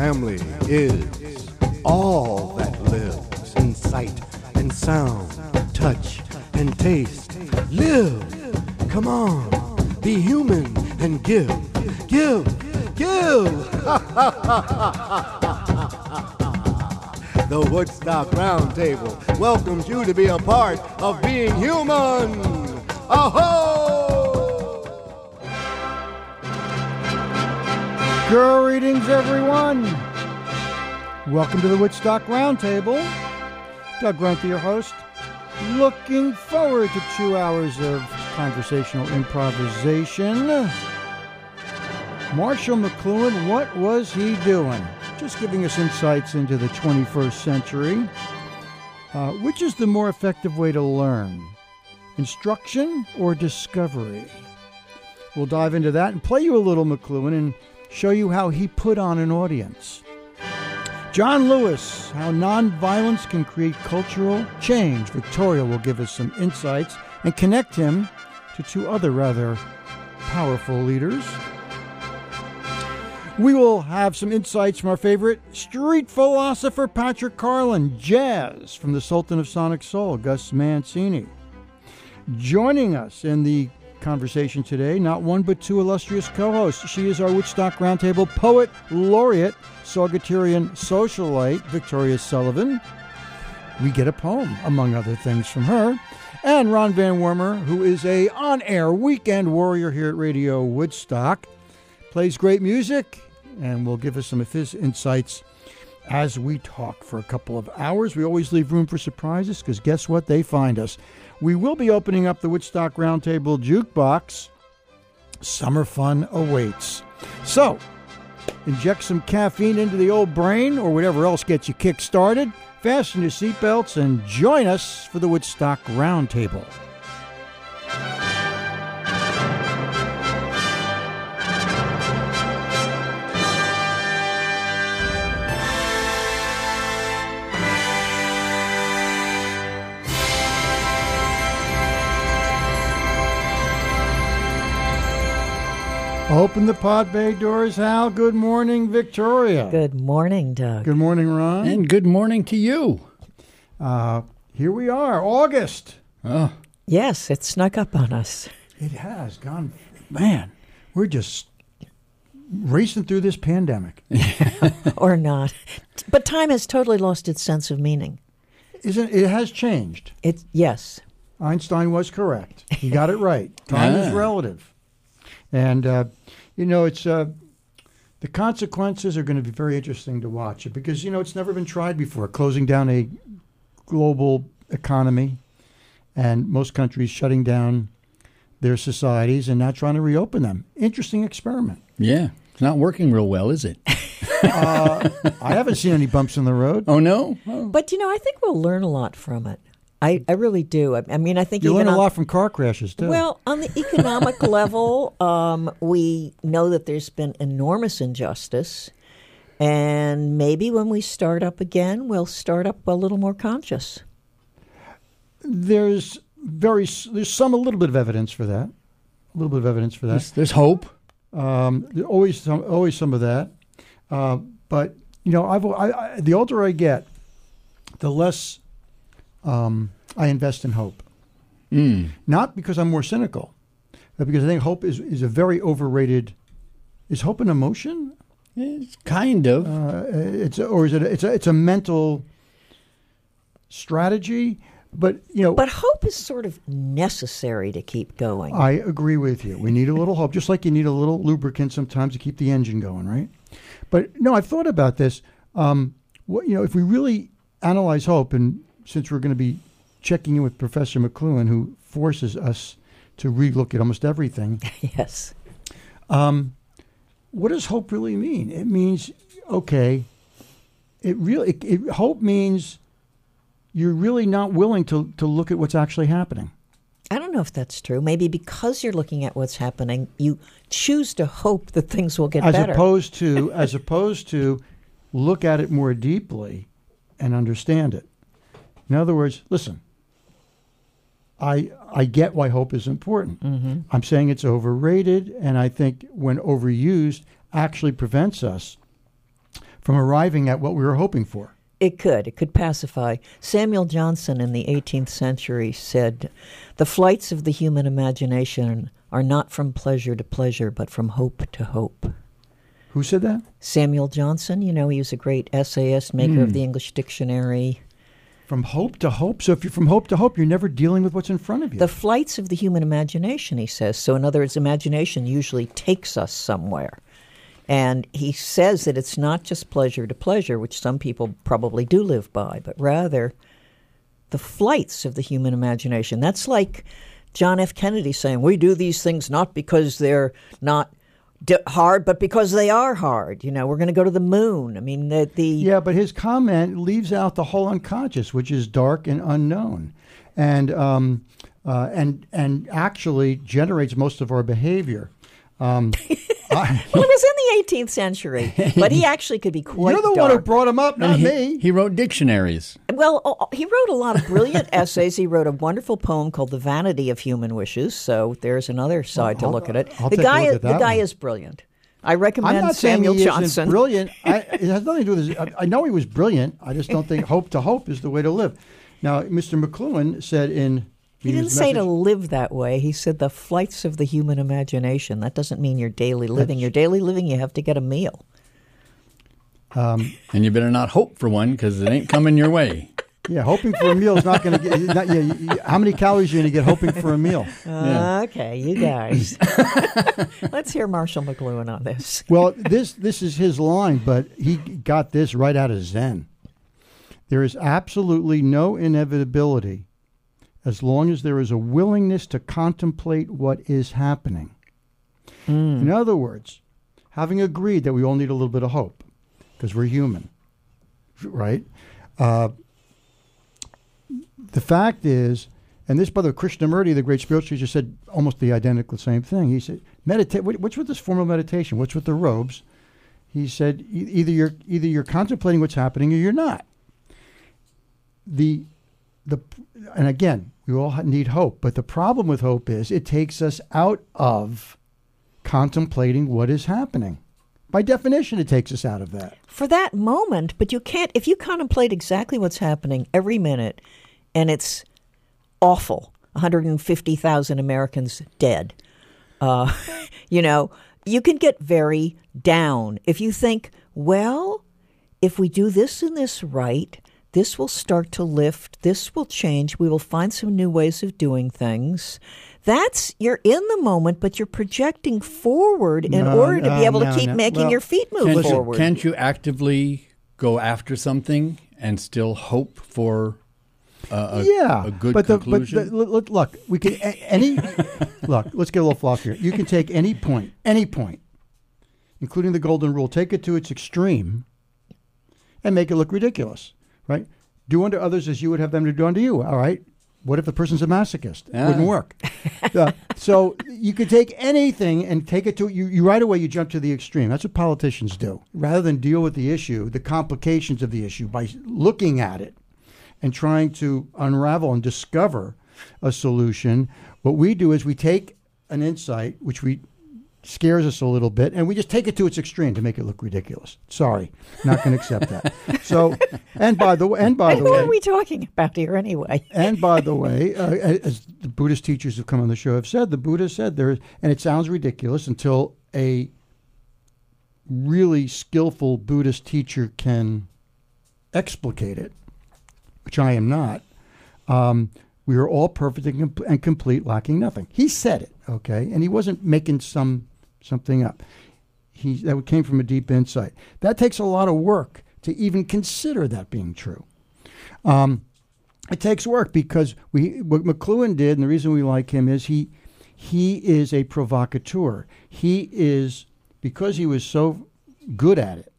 family is all that lives in sight and sound, touch and taste. Live! Come on, be human and give, give, give! the Woodstock Roundtable welcomes you to be a part of being human! Aho! Greetings, everyone. Welcome to the Woodstock Roundtable. Doug Grunther, your host. Looking forward to two hours of conversational improvisation. Marshall McLuhan, what was he doing? Just giving us insights into the 21st century. Uh, which is the more effective way to learn? Instruction or discovery? We'll dive into that and play you a little McLuhan and show you how he put on an audience. John Lewis, how nonviolence can create cultural change. Victoria will give us some insights and connect him to two other rather powerful leaders. We will have some insights from our favorite street philosopher, Patrick Carlin, jazz from the Sultan of Sonic Soul, Gus Mancini. Joining us in the conversation today. Not one but two illustrious co hosts. She is our Woodstock Roundtable poet laureate, Saugatirian socialite, Victoria Sullivan. We get a poem, among other things, from her. And Ron Van Wormer, who is a on-air weekend warrior here at Radio Woodstock, plays great music and will give us some of his insights as we talk for a couple of hours. We always leave room for surprises because guess what? They find us. We will be opening up the Woodstock Roundtable Jukebox. Summer fun awaits. So, inject some caffeine into the old brain or whatever else gets you kick started. Fasten your seatbelts and join us for the Woodstock Roundtable. Open the pod bay doors, Hal. Good morning, Victoria. Good morning, Doug. Good morning, Ron. And good morning to you. Uh, here we are, August. Oh, Yes, it snuck up on us. It has gone, man. We're just racing through this pandemic. or not. But time has totally lost its sense of meaning. Isn't it has changed? It yes. Einstein was correct. He got it right. Time is Ah. relative, and uh, you know it's uh, the consequences are going to be very interesting to watch because you know it's never been tried before. Closing down a global economy, and most countries shutting down their societies and not trying to reopen them. Interesting experiment. yeah. It's not working real well, is it? Uh, I haven't seen any bumps in the road. Oh, no? Oh. But you know, I think we'll learn a lot from it. I, I really do. I, I mean, I think You even learn a on- lot from car crashes too. Well, on the economic level, um, we know that there's been enormous injustice, and maybe when we start up again, we'll start up a little more conscious. there's very there's some a little bit of evidence for that. A little bit of evidence for that. There's, there's hope. Um, there always some always some of that. Uh, but you know, I've I, I, the older I get, the less um, I invest in hope. Mm. Not because I'm more cynical, but because I think hope is is a very overrated. Is hope an emotion? It's kind of. Uh, it's a, or is it? A, it's a it's a mental strategy. But you know, But hope is sort of necessary to keep going. I agree with you. We need a little hope, just like you need a little lubricant sometimes to keep the engine going, right? But no, I've thought about this. Um, what, you know, if we really analyze hope, and since we're going to be checking in with Professor McLuhan, who forces us to relook at almost everything, yes. um, what does hope really mean? It means okay. It really it, it, hope means you're really not willing to to look at what's actually happening. I don't know if that's true. Maybe because you're looking at what's happening, you choose to hope that things will get as better. opposed to as opposed to look at it more deeply and understand it. In other words, listen. I I get why hope is important. Mm-hmm. I'm saying it's overrated, and I think when overused, actually prevents us from from arriving at what we were hoping for. It could. It could pacify. Samuel Johnson in the 18th century said, The flights of the human imagination are not from pleasure to pleasure, but from hope to hope. Who said that? Samuel Johnson, you know, he was a great essayist, maker of the English dictionary. From hope to hope. So if you're from hope to hope, you're never dealing with what's in front of you. The flights of the human imagination, he says. So, in other words, imagination usually takes us somewhere. And he says that it's not just pleasure to pleasure, which some people probably do live by, but rather the flights of the human imagination. That's like John F. Kennedy saying, We do these things not because they're not hard, but because they are hard. You know, we're going to go to the moon. I mean, the, the yeah, but his comment leaves out the whole unconscious, which is dark and unknown, and um, uh, and and actually generates most of our behavior. Um, I, well, it was in the 18th century, but he actually could be quite you're the dark. one who brought him up, not he, me. he wrote dictionaries. Well, oh, he wrote a lot of brilliant essays. He wrote a wonderful poem called "The Vanity of Human Wishes." So there's another side to look at it. I'll the guy, the that guy one. is brilliant. I recommend I'm not saying Samuel he Johnson. isn't brilliant. I, it has nothing to do with his. I, I know he was brilliant. I just don't think hope to hope is the way to live. Now, Mr. McLuhan said in He didn't say to live that way. He said the flights of the human imagination. That doesn't mean your daily living. Your daily living, you have to get a meal. Um, and you better not hope for one because it ain't coming your way. Yeah, hoping for a meal is not going to get. Not, yeah, you- you- how many calories are you going to get hoping for a meal? Yeah. Okay, you guys. Let's hear Marshall McLuhan on this. Well, this this is his line, but he got this right out of Zen. There is absolutely no inevitability as long as there is a willingness to contemplate what is happening. Hmm. In other words, having agreed that we all need a little bit of hope because we're human, right? Uh, the fact is, and this brother Krishnamurti, the great spiritual teacher, said almost the identical same thing. He said, "Meditate. what- What's with this form of meditation? What's with the robes?" He said, "E- "Either you're either you're contemplating what's happening or you're not." The the and again, we all need hope, but the problem with hope is it takes us out of contemplating what is happening. By definition, it takes us out of that. for that moment, but you can't if you contemplate exactly what's happening every minute and it's awful. 150,000 Americans dead. Uh, you know, you can get very down if you think, well, if we do this and this right, this will start to lift, this will change, we will find some new ways of doing things. That's you're in the moment, but you're projecting forward in No, order to no, be able no, to keep no. making Well, your feet move Can't you, forward. can't you actively go after something and still hope for uh, a, yeah, a good but the, conclusion? But the, look, look, we can any look. Let's get a little fluff here. You can take any point, any point, including the golden rule. Take it to its extreme, and make it look ridiculous, right? Do unto others as you would have them to do unto you. All right. What if the person's a masochist? It Ah. wouldn't work. Uh, so you could take anything and take it to you, you. Right away, you jump to the extreme. That's what politicians do. Rather than deal with the issue, the complications of the issue by looking at it and trying to unravel and discover a solution, what we do is we take an insight which we scares us a little bit and we just take it to its extreme to make it look ridiculous. Sorry, not going to accept that. So, and by the way, and by the Who way, are we talking about here anyway? and by the way, uh, as the Buddhist teachers who come on the show have said, the Buddha said there, and it sounds ridiculous until a really skillful Buddhist teacher can explicate it, which I am not. Um, we are all perfect and, com- and complete, lacking nothing. He said it, okay, and he wasn't making some something up. He that came from a deep insight. That takes a lot of work to even consider that being true. Um, it takes work because we what McLuhan did, and the reason we like him is he he is a provocateur. He is because he was so good at it.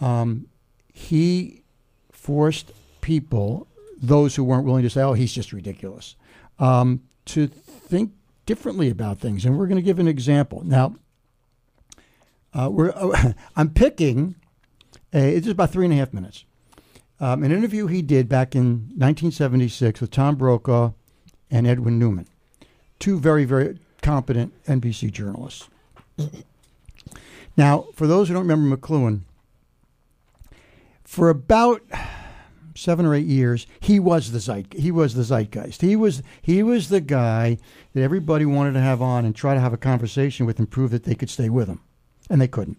Um, he forced people, those who weren't willing to say, "Oh, he's just ridiculous," um, to think differently about things. And we're going to give an example now. Uh, we're I'm picking. A, it's about three and a half minutes um, an interview he did back in 1976 with Tom Brokaw and Edwin Newman, two very, very competent NBC journalists. now, for those who don't remember McLuhan, for about seven or eight years, he was the zeit, he was the zeitgeist. He was he was the guy that everybody wanted to have on and try to have a conversation with and prove that they could stay with him, and they couldn't.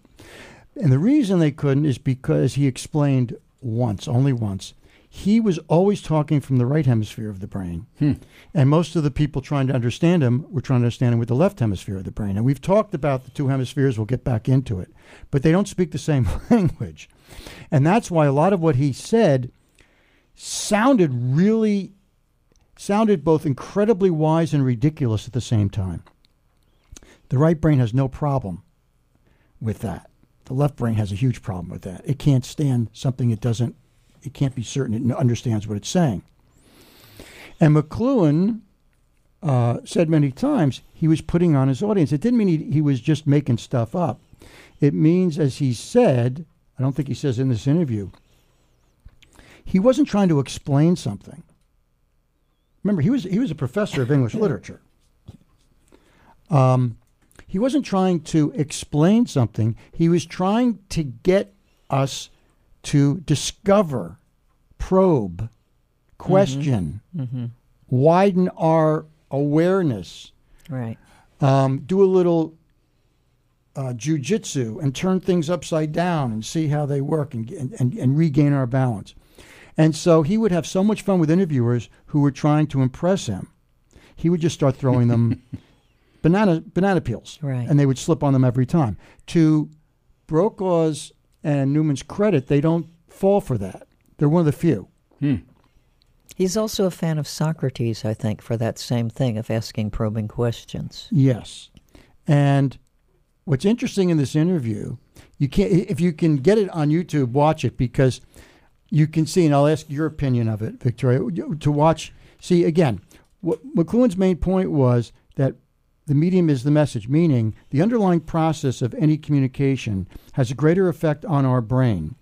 And the reason they couldn't is because he explained once, only once, he was always talking from the right hemisphere of the brain. Hmm. And most of the people trying to understand him were trying to understand him with the left hemisphere of the brain. And we've talked about the two hemispheres, we'll get back into it. But they don't speak the same language. And that's why a lot of what he said sounded really sounded both incredibly wise and ridiculous at the same time. The right brain has no problem with that. The left brain has a huge problem with that. It can't stand something it doesn't it can't be certain it understands what it's saying. And McLuhan uh, said many times he was putting on his audience. It didn't mean he, he was just making stuff up. It means, as he said, I don't think he says in this interview, he wasn't trying to explain something. Remember, he was he was a professor of English literature. Um, he wasn't trying to explain something. He was trying to get us to discover, probe, question, widen our awareness, Right. um, do a little uh, jujitsu and turn things upside down and see how they work and, and, and regain our balance. And so he would have so much fun with interviewers who were trying to impress him. He would just start throwing them banana banana peels, Right. and they would slip on them every time. To Brokaw's and Newman's credit, they don't fall for that. They're one of the few. Hmm. He's also a fan of Socrates, I think, for that same thing of asking probing questions. Yes. And what's interesting in this interview, you can't if you can get it on YouTube, watch it because you can see, and I'll ask your opinion of it, Victoria, to watch. See again, what McLuhan's main point was that the medium is the message, meaning the underlying process of any communication has a greater effect on our brain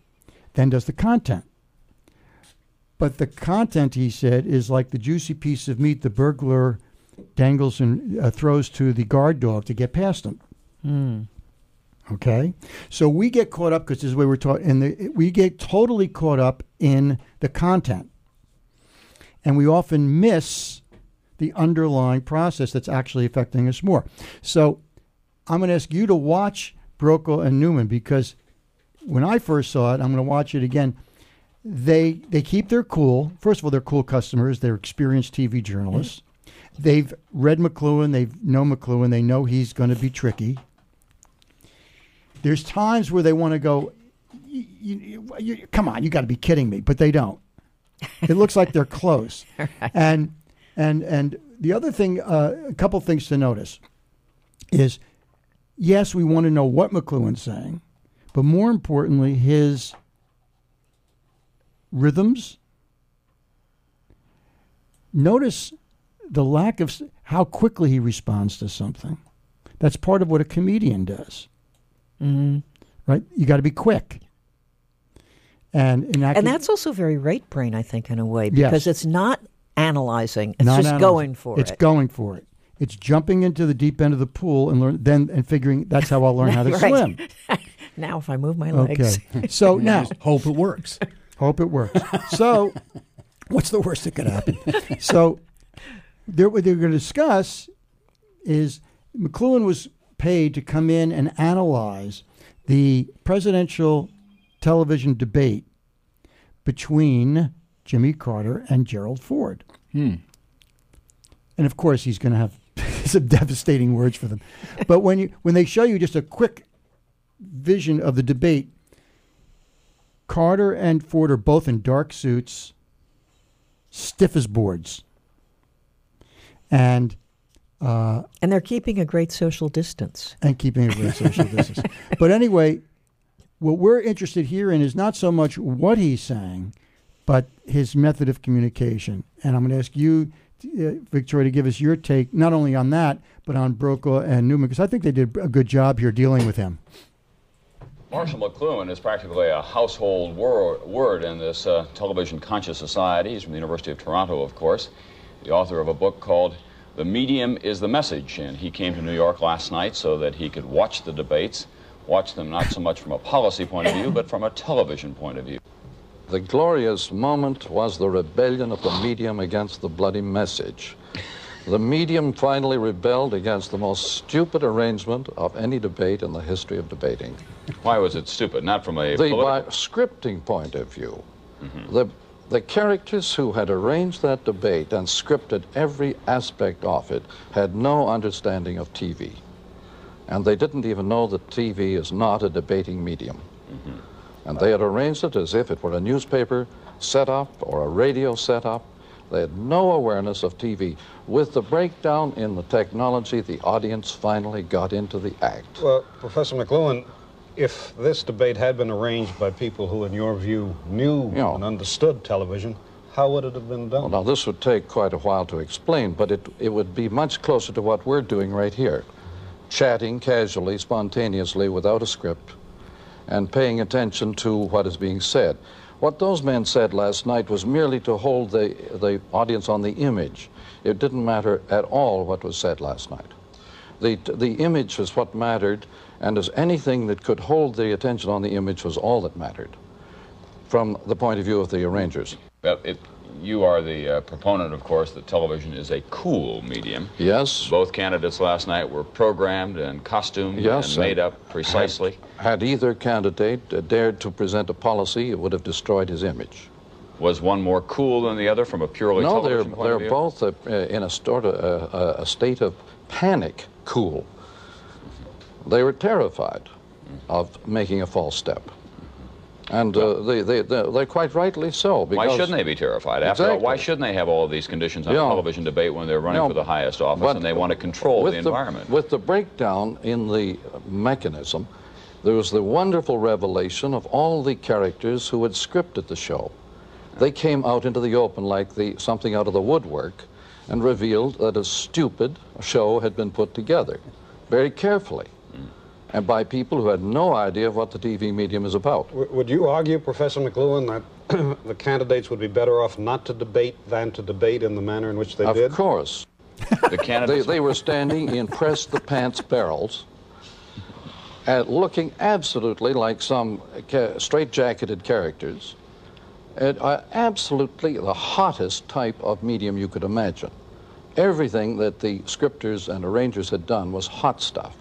than does the content. But the content, he said, is like the juicy piece of meat the burglar dangles and uh, throws to the guard dog to get past him. Okay, so we get caught up because this is way we're taught, and we get totally caught up in the content, and we often miss the underlying process that's actually affecting us more. So, I'm going to ask you to watch Brokaw and Newman because when I first saw it, I'm going to watch it again. They they keep their cool. First of all, they're cool customers. They're experienced TV journalists. They've read McLuhan. They know McLuhan. They know he's going to be tricky. There's times where they want to go, "You- you- you- come on, you got to be kidding me, but they don't. It looks like they're close. And and and the other thing, uh, a couple things to notice is, yes, we want to know what McLuhan's saying, but more importantly, his rhythms. Notice the lack of how quickly he responds to something. That's part of what a comedian does, hmm right? You got to be quick. And in that And ca- that's also very right brain, I think, in a way, Yes. because it's not analyzing; it's not just analyzing. going for it's it. It's going for it. It's jumping into the deep end of the pool and learn then and figuring that's how I'll learn how to Right. swim. now, if I move my legs, Okay. So now Just hope it works. Hope it works. So, what's the worst that could happen? So, they're, what they're going to discuss is McLuhan was paid to come in and analyze the presidential television debate between Jimmy Carter and Gerald Ford. Hmm. And of course, he's going to have some devastating words for them. But when you when they show you just a quick vision of the debate, Carter and Ford are both in dark suits, stiff as boards, and uh, and they're keeping a great social distance. and keeping a great social distance. But anyway, what we're interested here in is not so much what he's saying, but his method of communication. And I'm going to ask you, uh, Victoria, to give us your take not only on that, but on Brokaw and Newman, because I think they did a good job here dealing with him. Marshall McLuhan is practically a household wor- word in this uh, television conscious society. He's from the University of Toronto, of course, the author of a book called The Medium is the Message. And he came to New York last night so that he could watch the debates, watch them not so much from a policy point of view, but from a television point of view. The glorious moment was the rebellion of the medium against the bloody message. The medium finally rebelled against the most stupid arrangement of any debate in the history of debating. Why was it stupid? Not from a The by scripting point of view, mm-hmm. the, the characters who had arranged that debate and scripted every aspect of it had no understanding of TV. And they didn't even know that TV is not a debating medium. Mm-hmm. And they had arranged it as if it were a newspaper setup or a radio setup. They had no awareness of TV. With the breakdown in the technology, the audience finally got into the act. Well, Professor McLuhan, if this debate had been arranged by people who, in your view, knew Yeah. and understood television, how would it have been done? Well, now this would take quite a while to explain, but it, it would be much closer to what we're doing right here. Chatting casually, spontaneously, without a script, and paying attention to what is being said. What those men said last night was merely to hold the, the audience on the image. It didn't matter at all what was said last night. The, the image was what mattered, and as anything that could hold the attention on the image was all that mattered from the point of view of the arrangers. Well, it, you are the uh, proponent, of course, that television is a cool medium. Yes? Both candidates last night were programmed and costumed Yes, and made up precisely. Had either candidate uh, dared to present a policy, it would have destroyed his image. Was one more cool than the other from a purely no, they're, they're of view? both uh, in a, sort of, uh, a state of panic cool. They were terrified of making a false step. And uh, they, they, they, they're quite rightly so. Why shouldn't they be terrified? After all, why shouldn't they have all of these conditions on Yeah. a television debate when they're running for the highest office but and they want to control with the environment? with the breakdown in the mechanism, there was the wonderful revelation of all the characters who had scripted the show. They came out into the open like the, something out of the woodwork and revealed that a stupid show had been put together very carefully and by people who had no idea what the TV medium is about. W- would you argue, Professor McLuhan, that the candidates would be better off not to debate than to debate in the manner in which they Of did? Of course. the candidates they were standing in press the pants barrels, uh, looking absolutely like some ca- straight-jacketed characters. And, uh, absolutely the hottest type of medium you could imagine. Everything that the scripters and arrangers had done was hot stuff.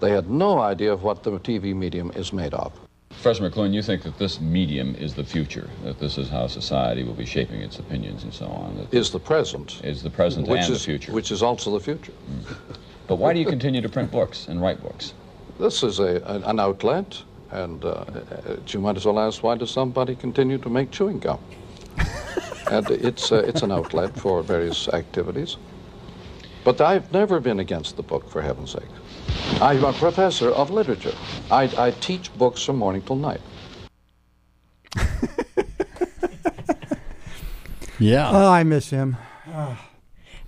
They had no idea of what the TV medium is made of. Professor McLuhan, you think that this medium is the future, that this is how society will be shaping its opinions and so on, Is the present, is the present which and is the future. which is also the future. But why do you continue to print books and write books? This is a, an an outlet, and uh, uh, you might as well ask why does somebody continue to make chewing gum? and it's, uh, it's an outlet for various activities. But I've never been against the book, for heaven's sake. I'm a professor of literature. I, I teach books from morning till night. Yeah. Oh, I miss him.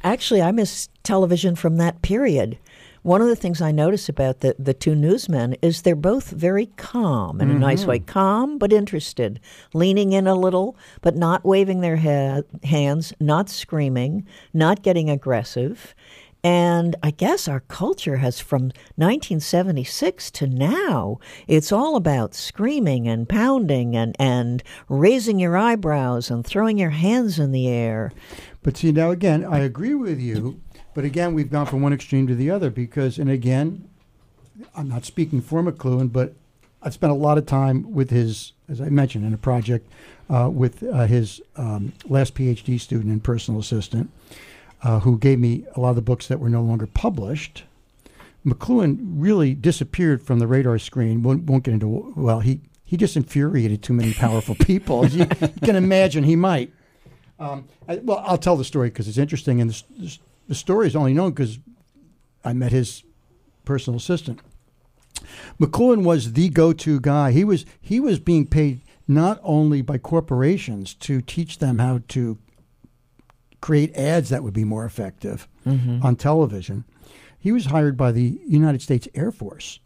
Actually, I miss television from that period. One of the things I notice about the, the two newsmen is they're both very calm in a nice mm-hmm. way. Calm but interested, leaning in a little, but not waving their ha- hands, not screaming, not getting aggressive. And I guess our culture has from 1976 to now, it's all about screaming and pounding and, and raising your eyebrows and throwing your hands in the air. But see, now again, I agree with you. But again, we've gone from one extreme to the other because, and again, I'm not speaking for McLuhan, but I've spent a lot of time with his, as I mentioned, in a project uh, with uh, his um, last PhD student and personal assistant, uh, who gave me a lot of the books that were no longer published. McLuhan really disappeared from the radar screen. Won't, won't get into well, he he just infuriated too many powerful people. As you, can imagine, he might. Um, I, well, I'll tell the story because it's interesting, and the, the story is only known because I met his personal assistant. McLuhan was the go-to guy. He was he was being paid not only by corporations to teach them how to create ads that would be more effective on television. He was hired by the United States Air Force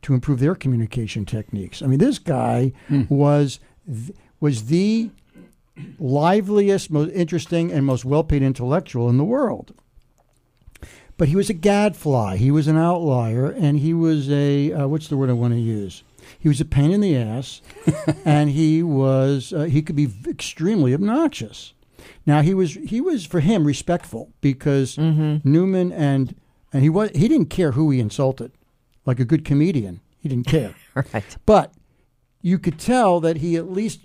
to improve their communication techniques. I mean, this guy was th- was the liveliest, most interesting, and most well-paid intellectual in the world. But he was a gadfly. He was an outlier, and he was a uh, what's the word I want to use? He was a pain in the ass, and he was uh, he could be extremely obnoxious. Now he was he was for him respectful because Newman and and he was he didn't care who he insulted, like a good comedian. He didn't care. Right. But you could tell that he at least,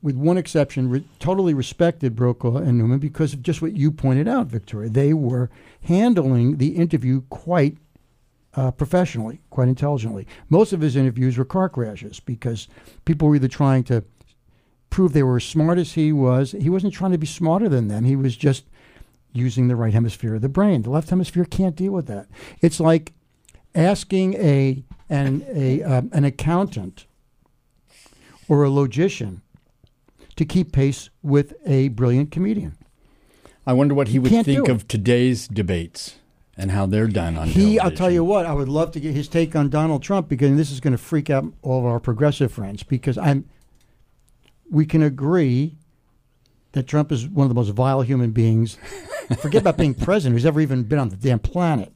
with one exception, re- totally respected Brokaw and Newman because of just what you pointed out, Victoria. They were handling the interview quite uh, professionally, quite intelligently. Most of his interviews were car crashes because people were either trying to prove they were as smart as he was. He wasn't trying to be smarter than them. He was just using the right hemisphere of the brain. The left hemisphere can't deal with that. It's like asking a an a um, an accountant or a logician to keep pace with a brilliant comedian. I wonder what he would can't think of today's debates and how they're done on He, I'll tell you what, I would love to get his take on Donald Trump because this is going to freak out all of our progressive friends because I'm. We can agree that Trump is one of the most vile human beings. Forget about being president, who's ever even been on the damn planet.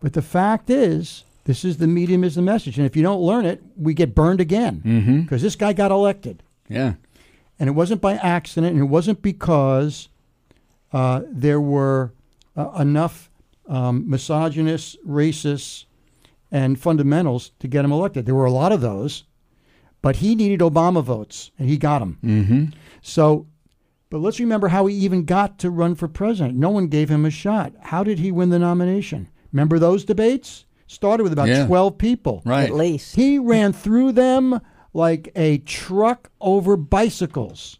But the fact is, this is the medium is the message, and if you don't learn it, we get burned again because this guy got elected. Yeah. and it wasn't by accident, and it wasn't because uh, there were uh, enough um, misogynists, racists, and fundamentals to get him elected. There were a lot of those, but he needed Obama votes, and he got them. Mm-hmm. So, but let's remember how he even got to run for president. No one gave him a shot. How did he win the nomination? Remember those debates? Started with about Yeah. 12 people. Right. At least. He ran through them like a truck over bicycles.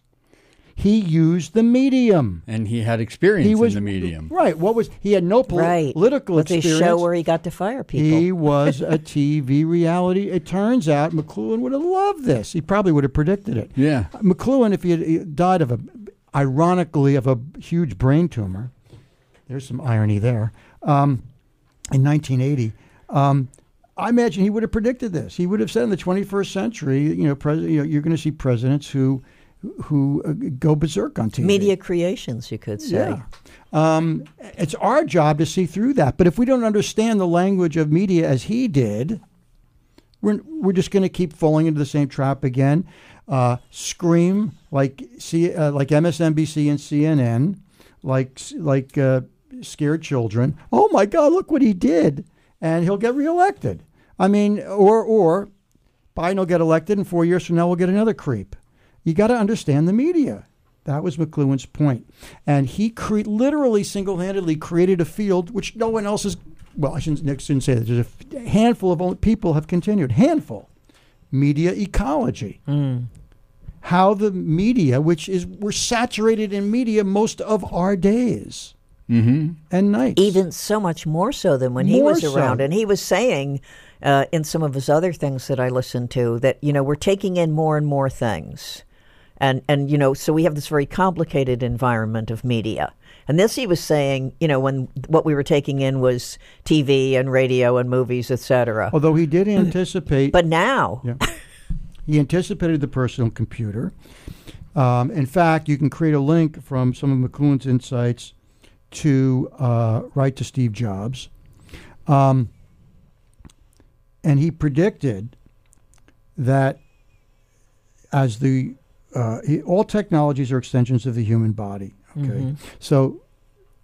He used the medium. And he had experience He was in the medium. Right. What was he had no poli- Right. political With his experience. show where he got to fire people. he was a TV reality. It turns out McLuhan would have loved this. He probably would have predicted it. Yeah. McLuhan, if he had he died of a, ironically, of a huge brain tumor, there's some irony there, um, in 1980, um, I imagine he would have predicted this. He would have said in the 21st century, you know, pres- you know you're going to see presidents who who uh, go berserk on TV. Media creations, you could say. Yeah. Um, it's our job to see through that. But if we don't understand the language of media as he did, we're, we're just going to keep falling into the same trap again. Uh, scream like C, uh, like MSNBC and CNN, like like uh, scared children. Oh my God! Look what he did, and he'll get reelected. I mean, or or Biden will get elected, and four years from now we'll get another creep. You got to understand the media. That was McLuhan's point. And he cre- literally single handedly created a field which no one else is. Well, I shouldn't, Nick shouldn't say that. There's a f- handful of only people have continued. Handful. Media ecology. How the media, which is, we're saturated in media most of our days Mm-hmm. and nights. Even so much more so than when he More was so. around. And he was saying uh, in some of his other things that I listened to that, you know, we're taking in more and more things. And, and you know, so we have this very complicated environment of media. And this he was saying, you know, when what we were taking in was TV and radio and movies, etc. Although he did anticipate. But now, Yeah. He anticipated the personal computer. Um, in fact, you can create a link from some of McLuhan's insights to uh, right to Steve Jobs. Um, and he predicted that as the uh, he, all technologies are extensions of the human body. Okay, so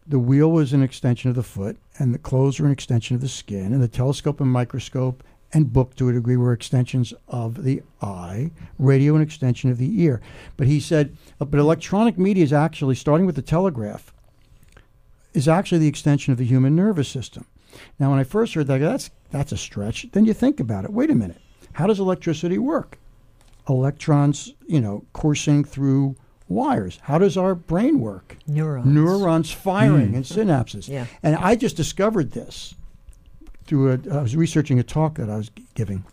the wheel was an extension of the foot, and the clothes were an extension of the skin, and the telescope and microscope and book to a degree were extensions of the eye, radio an extension of the ear. But he said, uh, but electronic media is actually starting with the telegraph, is actually the extension of the human nervous system. Now, when I first heard that, that's that's a stretch. Then you think about it. Wait a minute. How does electricity work? Electrons, you know, coursing through wires. How does our brain work? neurons. neurons firing hmm. and synapses. Yeah. And I just discovered this through a, I was researching a talk that I was giving.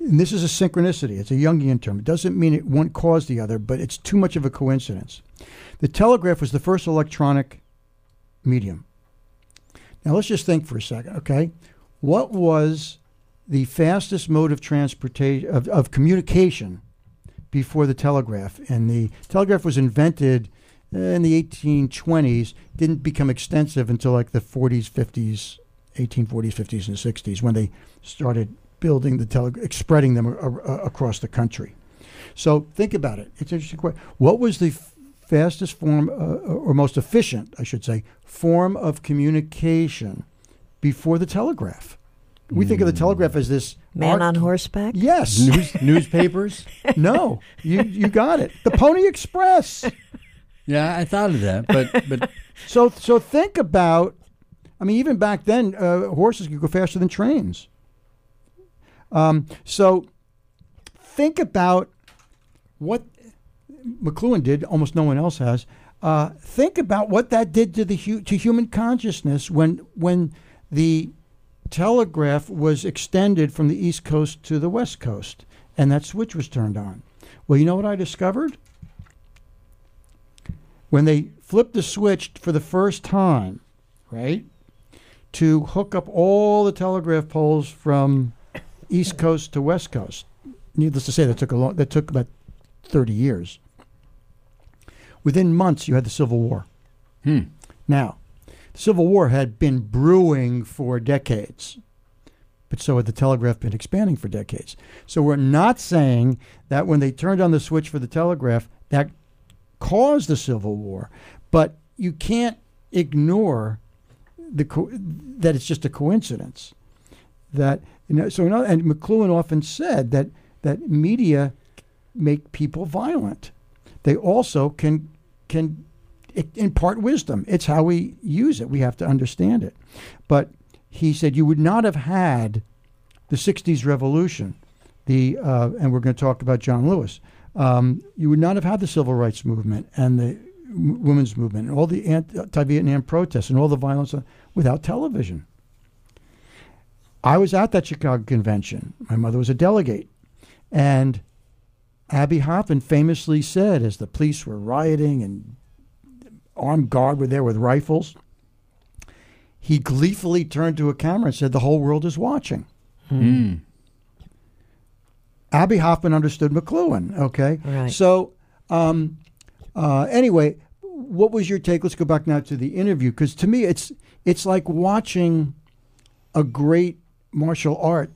And this is a synchronicity. It's a Jungian term. It doesn't mean it one caused the other, but it's too much of a coincidence. The telegraph was the first electronic medium. Now let's just think for a second, okay? What was the fastest mode of transportation of, of communication before the telegraph? And the telegraph was invented uh, in the 1820s, didn't become extensive until like the 40s, 50s, 1840s, 50s, and 60s when they started building the tele, spreading them a, a- across the country. So think about it. It's interesting question. What was the f- fastest form, uh, or most efficient, I should say, form of communication before the telegraph? We think of the telegraph as this Man arc- on horseback? Yes. News, newspapers? no. You you got it. The Pony Express. Yeah, I thought of that, but but So so think about. I mean, even back then, uh, horses could go faster than trains. Um, so think about what McLuhan did. Almost no one else has. Uh, think about what that did to the hu- to human consciousness when when the telegraph was extended from the east coast to the west coast, and that switch was turned on. Well, you know what I discovered? when they flipped the switch for the first time, right, to hook up all the telegraph poles from East Coast to West Coast. Needless to say, that took a long, that took about thirty years. Within months, you had the Civil War. hmm. Now, Civil War had been brewing for decades, but so had the telegraph been expanding for decades. So we're not saying that when they turned on the switch for the telegraph, that caused the Civil War, but you can't ignore the co- that it's just a coincidence. That you know, so in other- and McLuhan often said that that media make people violent. They also can can impart wisdom. It's how we use it. We have to understand it. But he said you would not have had the '60s revolution, the uh, and we're going to talk about John Lewis. Um, you would not have had the civil rights movement and the women's movement and all the anti-Vietnam protests and all the violence uh, without television. I was at that Chicago convention. My mother was a delegate, and Abbie Hoffman famously said, as the police were rioting and armed guard were there with rifles, he gleefully turned to a camera and said, "The whole world is watching." Hmm. Abbie Hoffman understood McLuhan. Okay, Right. So, um, uh, anyway, what was your take? Let's go back now to the interview because to me, it's it's like watching a great martial art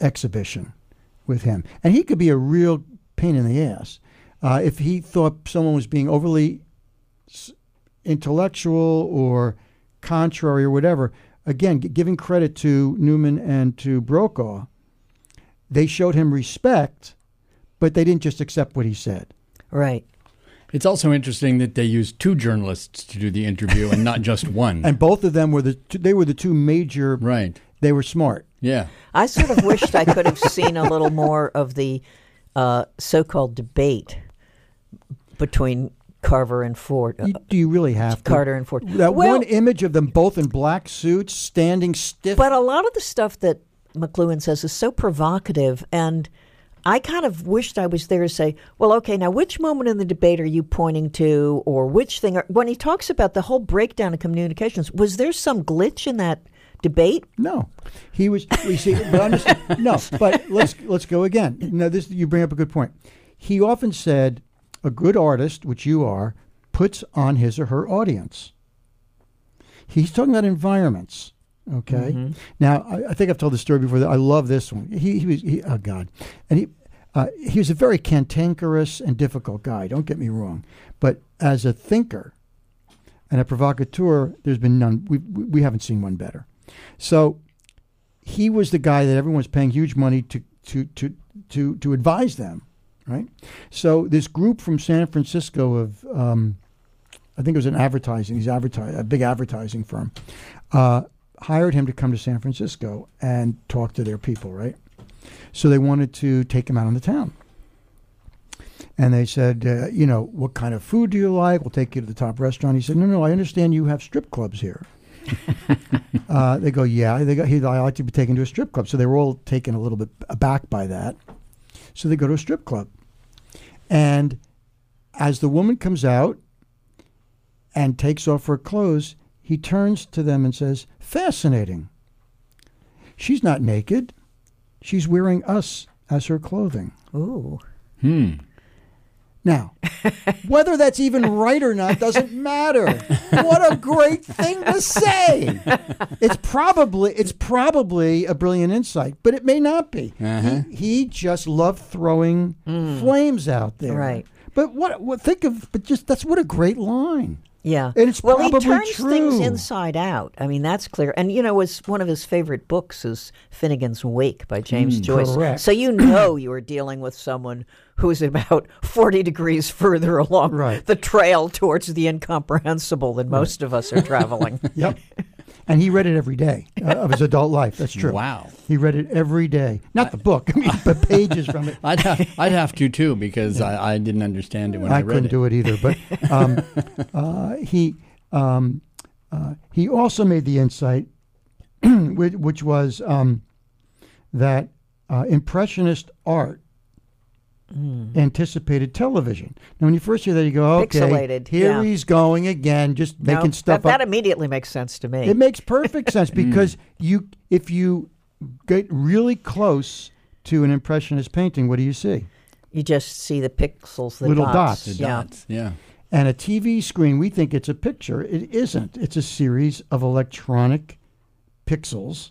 exhibition with him, and he could be a real pain in the ass uh, if he thought someone was being overly s- intellectual or contrary or whatever. Again, giving credit to Newman and to Brokaw, they showed him respect, but they didn't just accept what he said. Right. It's also interesting that they used two journalists to do the interview and not just one. And both of them were the two, they were the two major. right. They were smart. Yeah. I sort of wished I could have seen a little more of the uh, so-called debate between Carver and Ford. Uh, You- do you really have to? Carter and Ford. That Well- one image of them both in black suits, standing stiff. But a lot of the stuff that McLuhan says is so provocative, and I kind of wished I was there to say, well, okay, now which moment in the debate are you pointing to, or which thing? Are, when he talks about the whole breakdown of communications, was there some glitch in that debate? No, he was. We see, but no. But let's let's go again. No, this you bring up a good point. He often said, "A good artist, which you are, puts on his or her audience." He's talking about environments. Okay. Now, I, I think I've told the story before. That I love this one. He, he was. He, oh God, and he. Uh, he was a very cantankerous and difficult guy. Don't get me wrong, but as a thinker and a provocateur, there's been none. We we haven't seen one better. So he was the guy that everyone was paying huge money to to to to to advise them, right? So this group from San Francisco of um, I think it was an advertising, he's advertising a big advertising firm, uh, hired him to come to San Francisco and talk to their people, right? So they wanted to take him out on the town. And they said, uh, you know, what kind of food do you like? We'll take you to the top restaurant. He said, no, no, I understand you have strip clubs here. uh, they go, yeah. They go, he, I like to be taken to a strip club. So they were all taken a little bit aback by that. So they go to a strip club. And as the woman comes out and takes off her clothes, he turns to them and says, fascinating. She's not naked. She's wearing us as her clothing. Ooh. Hmm. Now, Whether that's even right or not doesn't matter. What a great thing to say. It's probably it's probably a brilliant insight, but it may not be. Uh-huh. He, he just loved throwing flames out there. Right. But what what think of but just that's what a great line. Yeah. And it's well, he turns things inside out. I mean, that's clear. And you know, was one of his favorite books is Finnegan's Wake by James Joyce. Hmm, correct. So you know you are dealing with someone who's about forty degrees further along Right. the trail towards the incomprehensible than most of us are traveling. Yep. And he read it every day uh, of his adult life. That's true. Wow. He read it every day. Not the book, I mean, but pages from it. I'd have, I'd have to too because I, I didn't understand it when I, I read couldn't do it either. But um, uh, he um, uh, he also made the insight, which, which was um, that uh, impressionist art anticipated television. Now, when you first hear that, you go, "Okay, Pixelated, here yeah. he's going again, just No, making stuff that, up." that immediately makes sense to me. It makes perfect sense because you, if you get really close to an impressionist painting, what do you see? you just see the pixels, the Little dots. dots. The yeah. dots, yeah. And a TV screen, we think it's a picture. It isn't. It's a series of electronic pixels,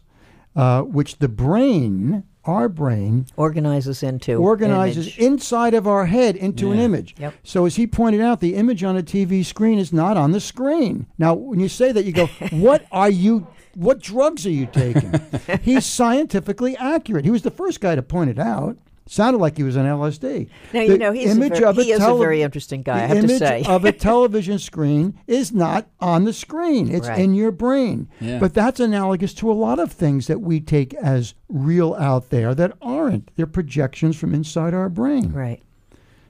uh, which the brain, our brain, Organizes into organizes inside of our head into an image. Yep. So, as he pointed out, the image on a TV screen is not on the screen. Now, when you say that, you go, "What are you? What drugs are you taking?" He's scientifically accurate. He was the first guy to point it out. Sounded like he was on LSD. Now, The you know, he's a image ver- of he is a very interesting guy, I the have to image say. of a television screen is not on the screen. It's Right. in your brain. Yeah. But that's analogous to a lot of things that we take as real out there that aren't. They're projections from inside our brain. Right.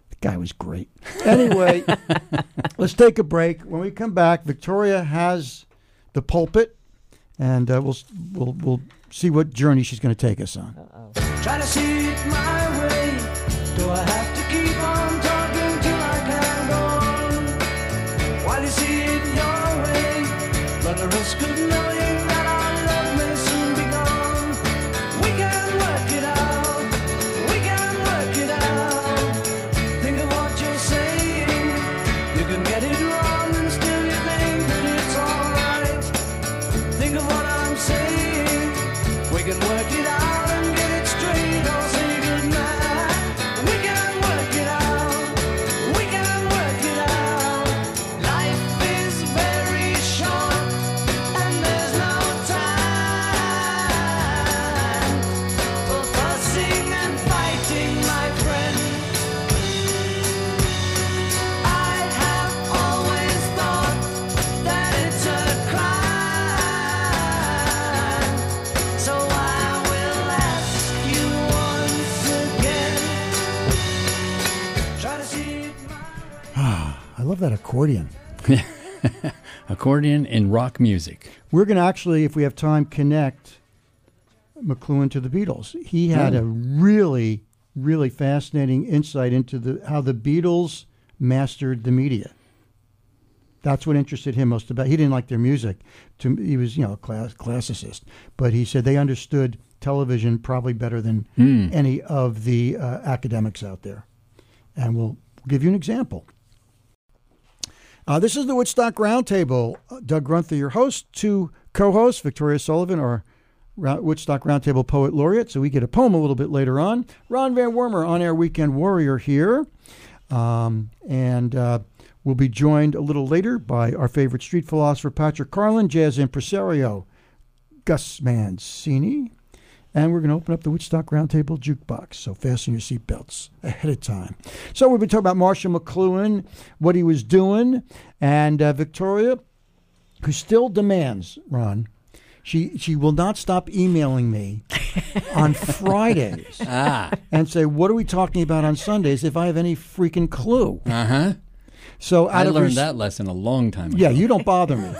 The guy was great. Anyway, let's take a break. When we come back, Victoria has the pulpit, and uh, we'll we'll we'll see what journey she's going to take us on. Try to see accordion. Accordion in rock music. We're going to actually, if we have time, connect McLuhan to the Beatles. He had a really, really fascinating insight into the how the Beatles mastered the media. That's what interested him most about. He didn't like their music. To he was, you know, a class, classicist, but he said they understood television probably better than any of the uh, academics out there. And we'll give you an example. Uh, this is the Woodstock Roundtable. Uh, Doug Grunther, your host, two co-hosts, Victoria Sullivan, our Woodstock Roundtable Poet Laureate. So we get a poem a little bit later on. Ron Van Wormer, on-air weekend warrior here, um, and uh, we'll be joined a little later by our favorite street philosopher Patrick Carlin, jazz impresario Gus Mancini, and we're going to open up the Woodstock Roundtable jukebox. So fasten your seatbelts ahead of time. So we've been talking about Marshall McLuhan, what he was doing, and uh, Victoria, who still demands, Ron, she she will not stop emailing me on Fridays Ah, and say, "What are we talking about on Sundays?" If I have any freaking clue. uh huh. So I learned res- that lesson a long time ago. Yeah, you don't bother me.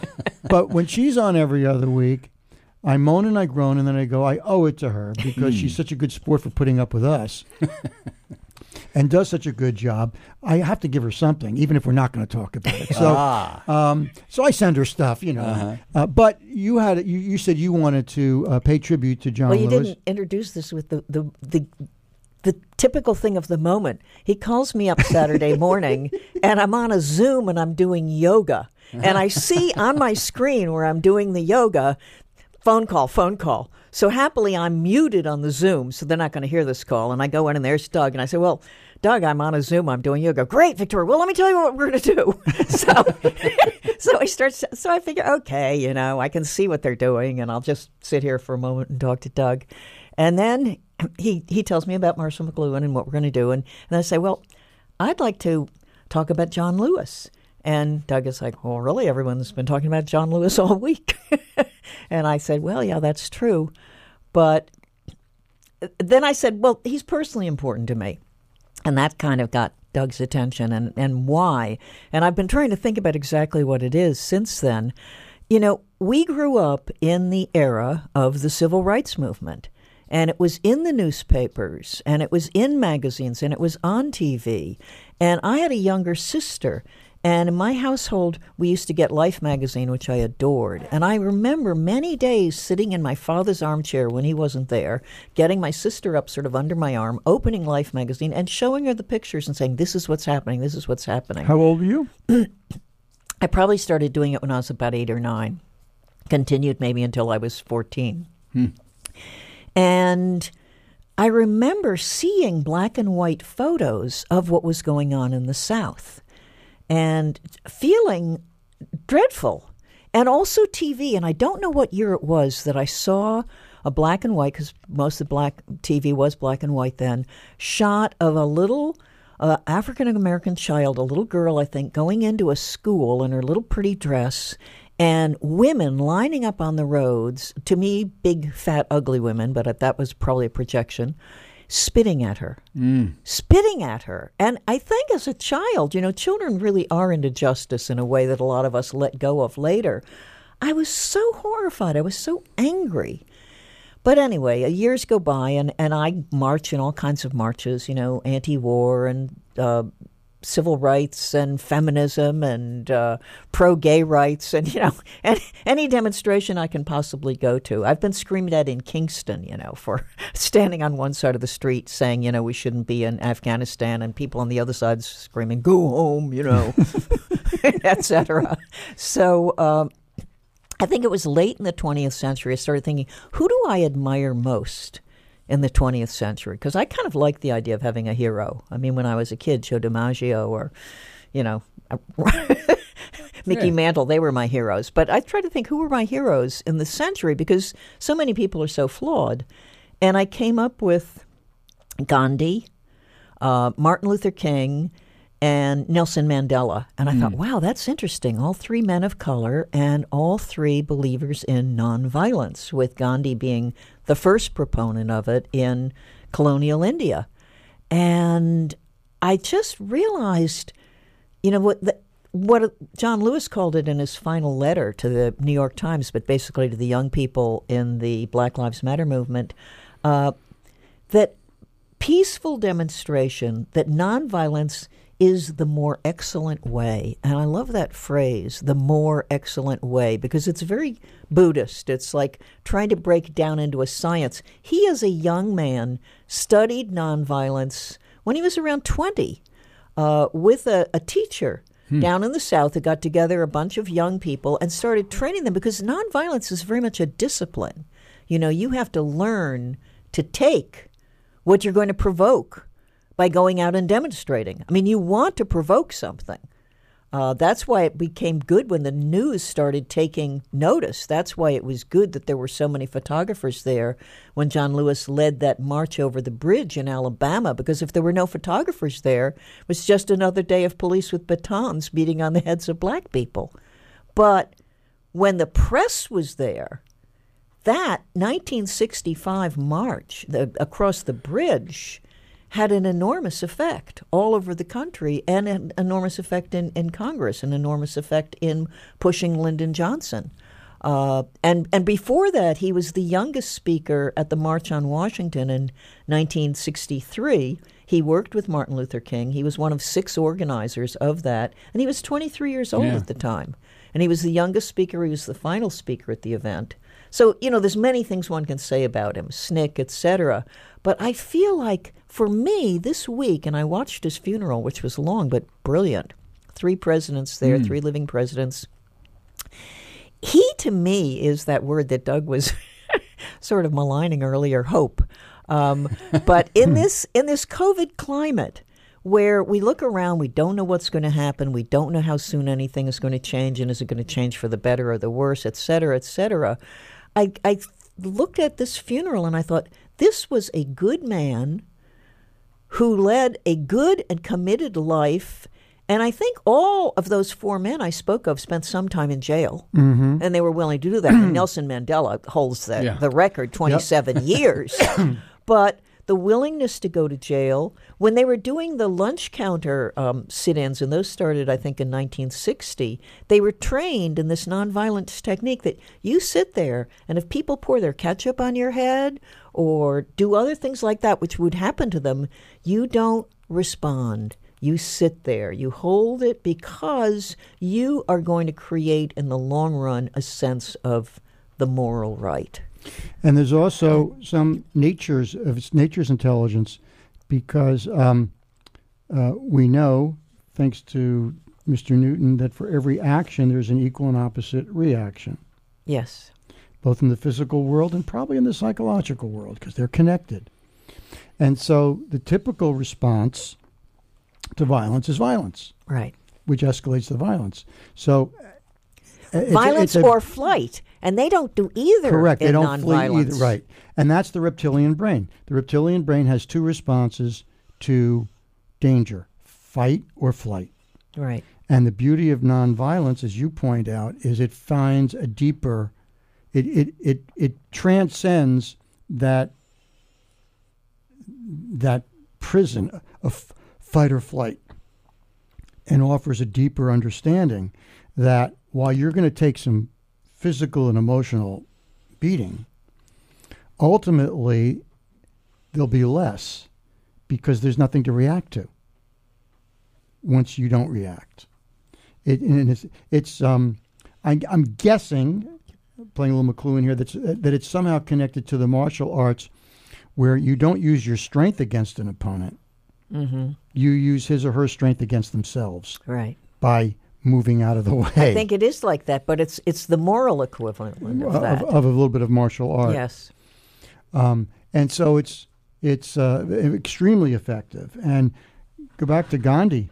but when she's on every other week, I moan and I groan, and then I go, I owe it to her because she's such a good sport for putting up with us. And does such a good job. I have to give her something, even if we're not going to talk about it. So, Ah. um, so I send her stuff, you know. Uh-huh. Uh, but you had you, you said you wanted to uh, pay tribute to John Well, you Lewis. didn't introduce this with the the the, the typical thing of the moment. He calls me up Saturday morning, and I'm on a Zoom and I'm doing yoga. And I see on my screen where I'm doing the yoga, phone call, phone call. So happily, I'm muted on the Zoom, so they're not going to hear this call. And I go in, and there's Doug, and I say, "Well, Doug, I'm on a Zoom. I'm doing yoga. Great, Victoria. Well, let me tell you what we're going to do." so, so I start. So I figure, okay, you know, I can see what they're doing, and I'll just sit here for a moment and talk to Doug. And then he he tells me about Marshall McLuhan and what we're going to do, and, and I say, "Well, I'd like to talk about John Lewis." And Doug is like, Well, really, everyone's been talking about John Lewis all week. And I said, Well, yeah, that's true. But then I said, Well, he's personally important to me. And that kind of got Doug's attention and, and why. And I've been trying to think about exactly what it is since then. You know, we grew up in the era of the civil rights movement. And it was in the newspapers, and it was in magazines, and it was on TV. And I had a younger sister, and in my household, we used to get Life magazine, which I adored. And I remember many days sitting in my father's armchair when he wasn't there, getting my sister up sort of under my arm, opening Life magazine, and showing her the pictures and saying, This is what's happening, this is what's happening. How old are you? I probably started doing it when I was about eight or nine, continued maybe until I was 14. Hmm. And I remember seeing black and white photos of what was going on in the South and feeling dreadful. And also TV, and I don't know what year it was that I saw a black and white, because most of the black TV was black and white then, shot of a little uh, African American child, a little girl, I think, going into a school in her little pretty dress, and women lining up on the roads, to me, big, fat, ugly women, but that was probably a projection, spitting at her. Spitting at her. And I think as a child, you know, children really are into justice in a way that a lot of us let go of later. I was so horrified. I was so angry. But anyway, uh, years go by, and, and I march in all kinds of marches, you know, anti war and uh, civil rights and feminism and uh, pro gay rights, and, you know, any, any demonstration I can possibly go to. I've been screamed at in Kingston, you know, for standing on one side of the street saying, you know, we shouldn't be in Afghanistan, and people on the other side screaming, go home, you know, etc. So, um, I think it was late in the 20th century. I started thinking, who do I admire most in the 20th century? Because I kind of like the idea of having a hero. I mean, when I was a kid, Joe DiMaggio or, you know, Mickey Yeah. Mantle, they were my heroes. But I try to think who were my heroes in the century because so many people are so flawed. And I came up with Gandhi, uh, Martin Luther King, and Nelson Mandela. And I thought, wow, that's interesting. All three men of color and all three believers in nonviolence, with Gandhi being the first proponent of it in colonial India. And I just realized, you know, what the, what John Lewis called it in his final letter to the New York Times, but basically to the young people in the Black Lives Matter movement, uh, that peaceful demonstration, that nonviolence is the more excellent way. And I love that phrase, the more excellent way, because it's very Buddhist. It's like trying to break down into a science. He, as a young man, studied nonviolence when he was around 20 uh, with a, a teacher down in the South who got together a bunch of young people and started training them because nonviolence is very much a discipline. You know, you have to learn to take what you're going to provoke by going out and demonstrating. I mean, you want to provoke something. Uh, that's why it became good when the news started taking notice. That's why it was good that there were so many photographers there when John Lewis led that march over the bridge in Alabama. Because if there were no photographers there, it was just another day of police with batons beating on the heads of black people. But when the press was there, that 1965 march the, across the bridge had an enormous effect all over the country and an enormous effect in, in Congress, an enormous effect in pushing Lyndon Johnson. Uh, and and before that, he was the youngest speaker at the March on Washington in 1963. He worked with Martin Luther King. He was one of six organizers of that, and he was 23 years old Yeah. at the time. And he was the youngest speaker. He was the final speaker at the event. So, you know, there's many things one can say about him, SNCC, etc. But I feel like for me this week, and I watched his funeral, which was long but brilliant. Three presidents there, three living presidents. He to me is that word that Doug was sort of maligning earlier, hope. Um, but in this in this COVID climate, where we look around, we don't know what's going to happen, we don't know how soon anything is going to change, and is it going to change for the better or the worse, et cetera, et cetera. I, I looked at this funeral and I thought this was a good man who led a good and committed life. And I think all of those four men I spoke of spent some time in jail, mm-hmm. and they were willing to do that. Nelson Mandela holds the, Yeah. the record 27 years. but the willingness to go to jail, when they were doing the lunch counter um, sit ins, and those started, I think, in 1960, they were trained in this nonviolence technique that you sit there, and if people pour their ketchup on your head or do other things like that, which would happen to them, you don't respond. You sit there, you hold it because you are going to create in the long run a sense of the moral right. And there's also some natures of its nature's intelligence, because um, uh, we know, thanks to Mr. Newton, that for every action there's an equal and opposite reaction, Yes. both in the physical world and probably in the psychological world, because they're connected. And so the typical response to violence is violence, Right. which escalates the violence. So uh, violence a- or flight, and they don't do either. Correct. They don't flee either. Right. And that's the reptilian brain. The reptilian brain has two responses to danger fight or flight. Right. And the beauty of nonviolence, as you point out, is it finds a deeper, it, it, it, it transcends that, that prison of fight or flight and offers a deeper understanding that while you're going to take some physical and emotional beating, ultimately there'll be less because there's nothing to react to once you don't react. It, and it's, it's um, I, I'm guessing, playing a little McLuhan here, that's, that it's somehow connected to the martial arts where you don't use your strength against an opponent. Mm-hmm. You use his or her strength against themselves Right. by moving out of the way I think it is like that, but it's it's the moral equivalent of of, that. of a little bit of martial art. yes. Um, and so it's it's uh, extremely effective. And go back to Gandhi,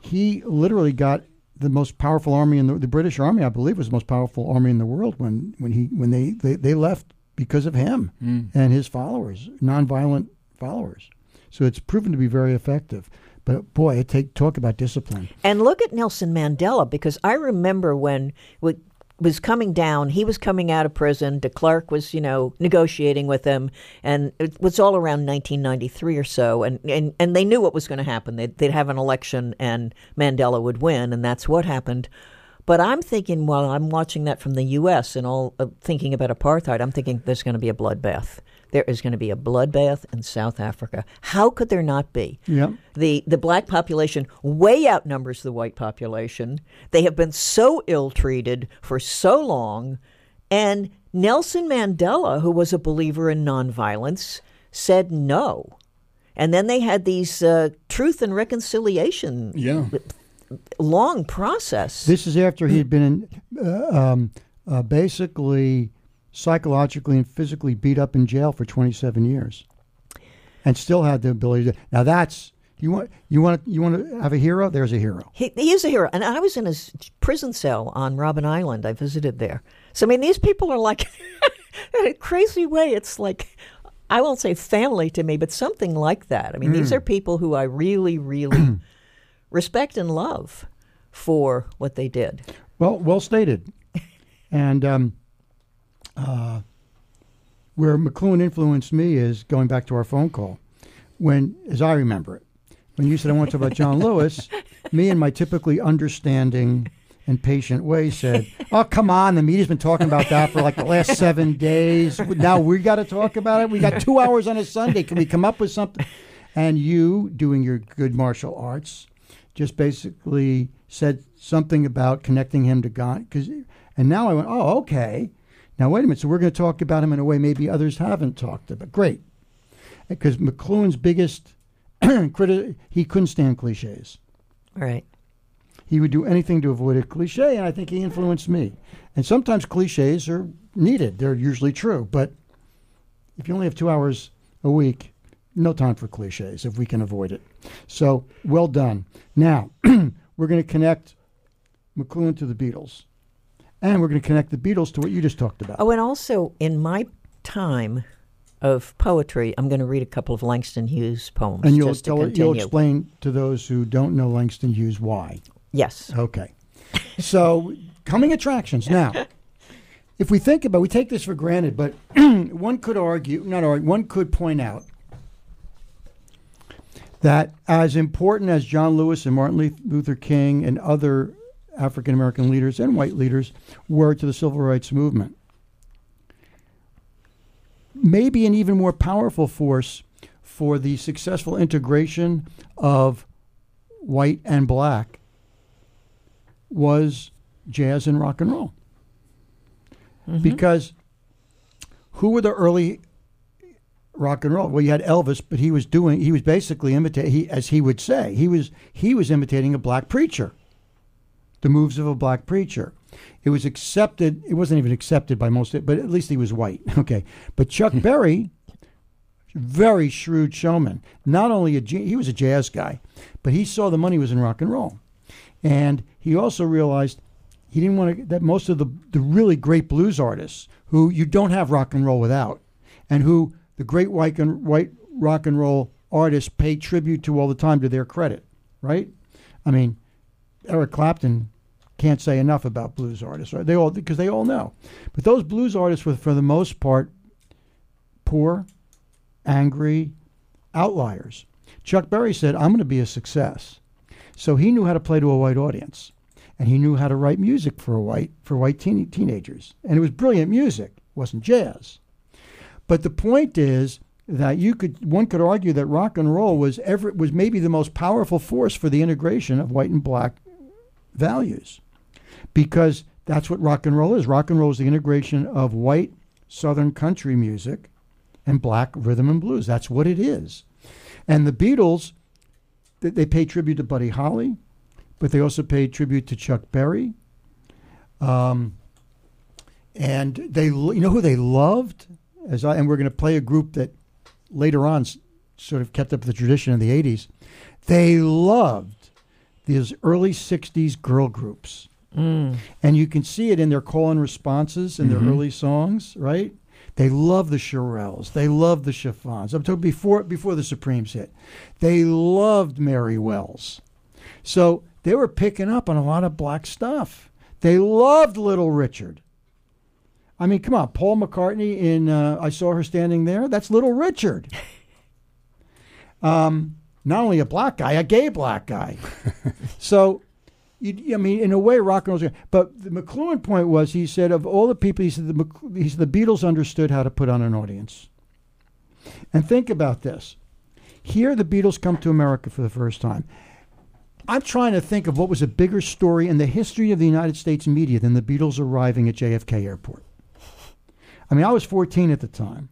he literally got the most powerful army in the, the British Army. I believe was the most powerful army in the world when when he when they they, they left because of him and his followers, nonviolent followers. So it's proven to be very effective. But boy, it take talk about discipline. And look at Nelson Mandela because I remember when it was coming down, he was coming out of prison. De Klerk was, you know, negotiating with him, and it was all around 1993 or so. And and, and they knew what was going to happen. They'd, they'd have an election, and Mandela would win, and that's what happened. But I'm thinking, while I'm watching that from the U.S. and all uh, thinking about apartheid, I'm thinking there's going to be a bloodbath. There is going to be a bloodbath in South Africa. How could there not be? Yep. The the black population way outnumbers the white population. They have been so ill treated for so long, and Nelson Mandela, who was a believer in nonviolence, said no. And then they had these uh, truth and reconciliation Yeah. long process. This is after he had been uh, um, uh, basically psychologically and physically beat up in jail for 27 years, and still had the ability to. Now that's you want you want you want to have a hero. There's a hero. He, he is a hero. And I was in his prison cell on Robben Island. I visited there. So, I mean, these people are like, in a crazy way, it's like, I won't say family to me, but something like that. I mean, these are people who I really, really respect and love for what they did. Well, well stated. and um, uh, where McLuhan influenced me is going back to our phone call. When, as I remember it, when you said I want to talk about John Lewis, me in my typically understanding and patient way said, "Oh, come on! The media's been talking about that for like the last seven days. Now we got to talk about it. We got two hours on a Sunday. Can we come up with something?" And you, doing your good martial arts, just basically said something about connecting him to God. Cause, and now I went, "Oh, okay." Now, wait a minute. So we're going to talk about him in a way maybe others haven't talked about. Great. Because McLuhan's biggest critic, he couldn't stand cliches. Right. He would do anything to avoid a cliche, and I think he influenced me. And sometimes cliches are needed, they're usually true. But if you only have two hours a week, no time for cliches if we can avoid it. So, well done. Now, we're going to connect McLuhan to the Beatles. And we're going to connect the Beatles to what you just talked about. Oh, and also in my time of poetry, I'm going to read a couple of Langston Hughes poems. and you'll, tell, you'll explain to those who don't know Langston Hughes why. Yes. Okay. So, coming attractions. Now, if we think about we take this for granted, but one could argue, not argue, one could point out that as important as John Lewis and Martin Luther King and other African American leaders and white leaders were to the civil rights movement, maybe an even more powerful force for the successful integration of white and black was jazz and rock and roll. Mm-hmm. Because who were the early rock and roll? Well, you had Elvis, but he was doing he was basically imitating he as he would say, he was he was imitating a black preacher. The moves of a black preacher. It was accepted, it wasn't even accepted by most but at least he was white. Okay. But Chuck Berry very shrewd showman. Not only a he was a jazz guy, but he saw the money was in rock and roll, and he also realized he didn't want to that most of the the really great blues artists who you don't have rock and roll without, and who the great white and white rock and roll artists pay tribute to all the time to their credit, right? I mean, Eric Clapton can't say enough about blues artists, right? They all because they all know, but those blues artists were for the most part poor, angry outliers. Chuck Berry said, I'm going to be a success. So he knew how to play to a white audience. And he knew how to write music for a white for white teen, teenagers. And it was brilliant music. It wasn't jazz. But the point is that you could one could argue that rock and roll was ever was maybe the most powerful force for the integration of white and black values. Because that's what rock and roll is. Rock and roll is the integration of white southern country music and black rhythm and blues. That's what it is. And the Beatles, th- they pay tribute to Buddy Holly, but they also pay tribute to Chuck Berry. Um, and they, you know who they loved? As I, and we're going to play a group that later on sort of kept up the tradition in the 80s. They loved these early 60s girl groups. And you can see it in their call and responses in their early songs, right? They love the Shirelles. They love the Chiffons. I'm talking before before the Supremes hit. They loved Mary Wells. So they were picking up on a lot of black stuff. They loved Little Richard. I mean, come on, Paul McCartney in uh, I Saw Her Standing There. That's Little Richard. Um, not only a black guy, a gay black guy. so, you, I mean, in a way, rock and roll. But the McLuhan point was, he said, of all the people, he said the, he said the Beatles understood how to put on an audience. And think about this: here, the Beatles come to America for the first time. I'm trying to think of what was a bigger story in the history of the United States media than the Beatles arriving at JFK Airport. I mean, I was 14 at the time,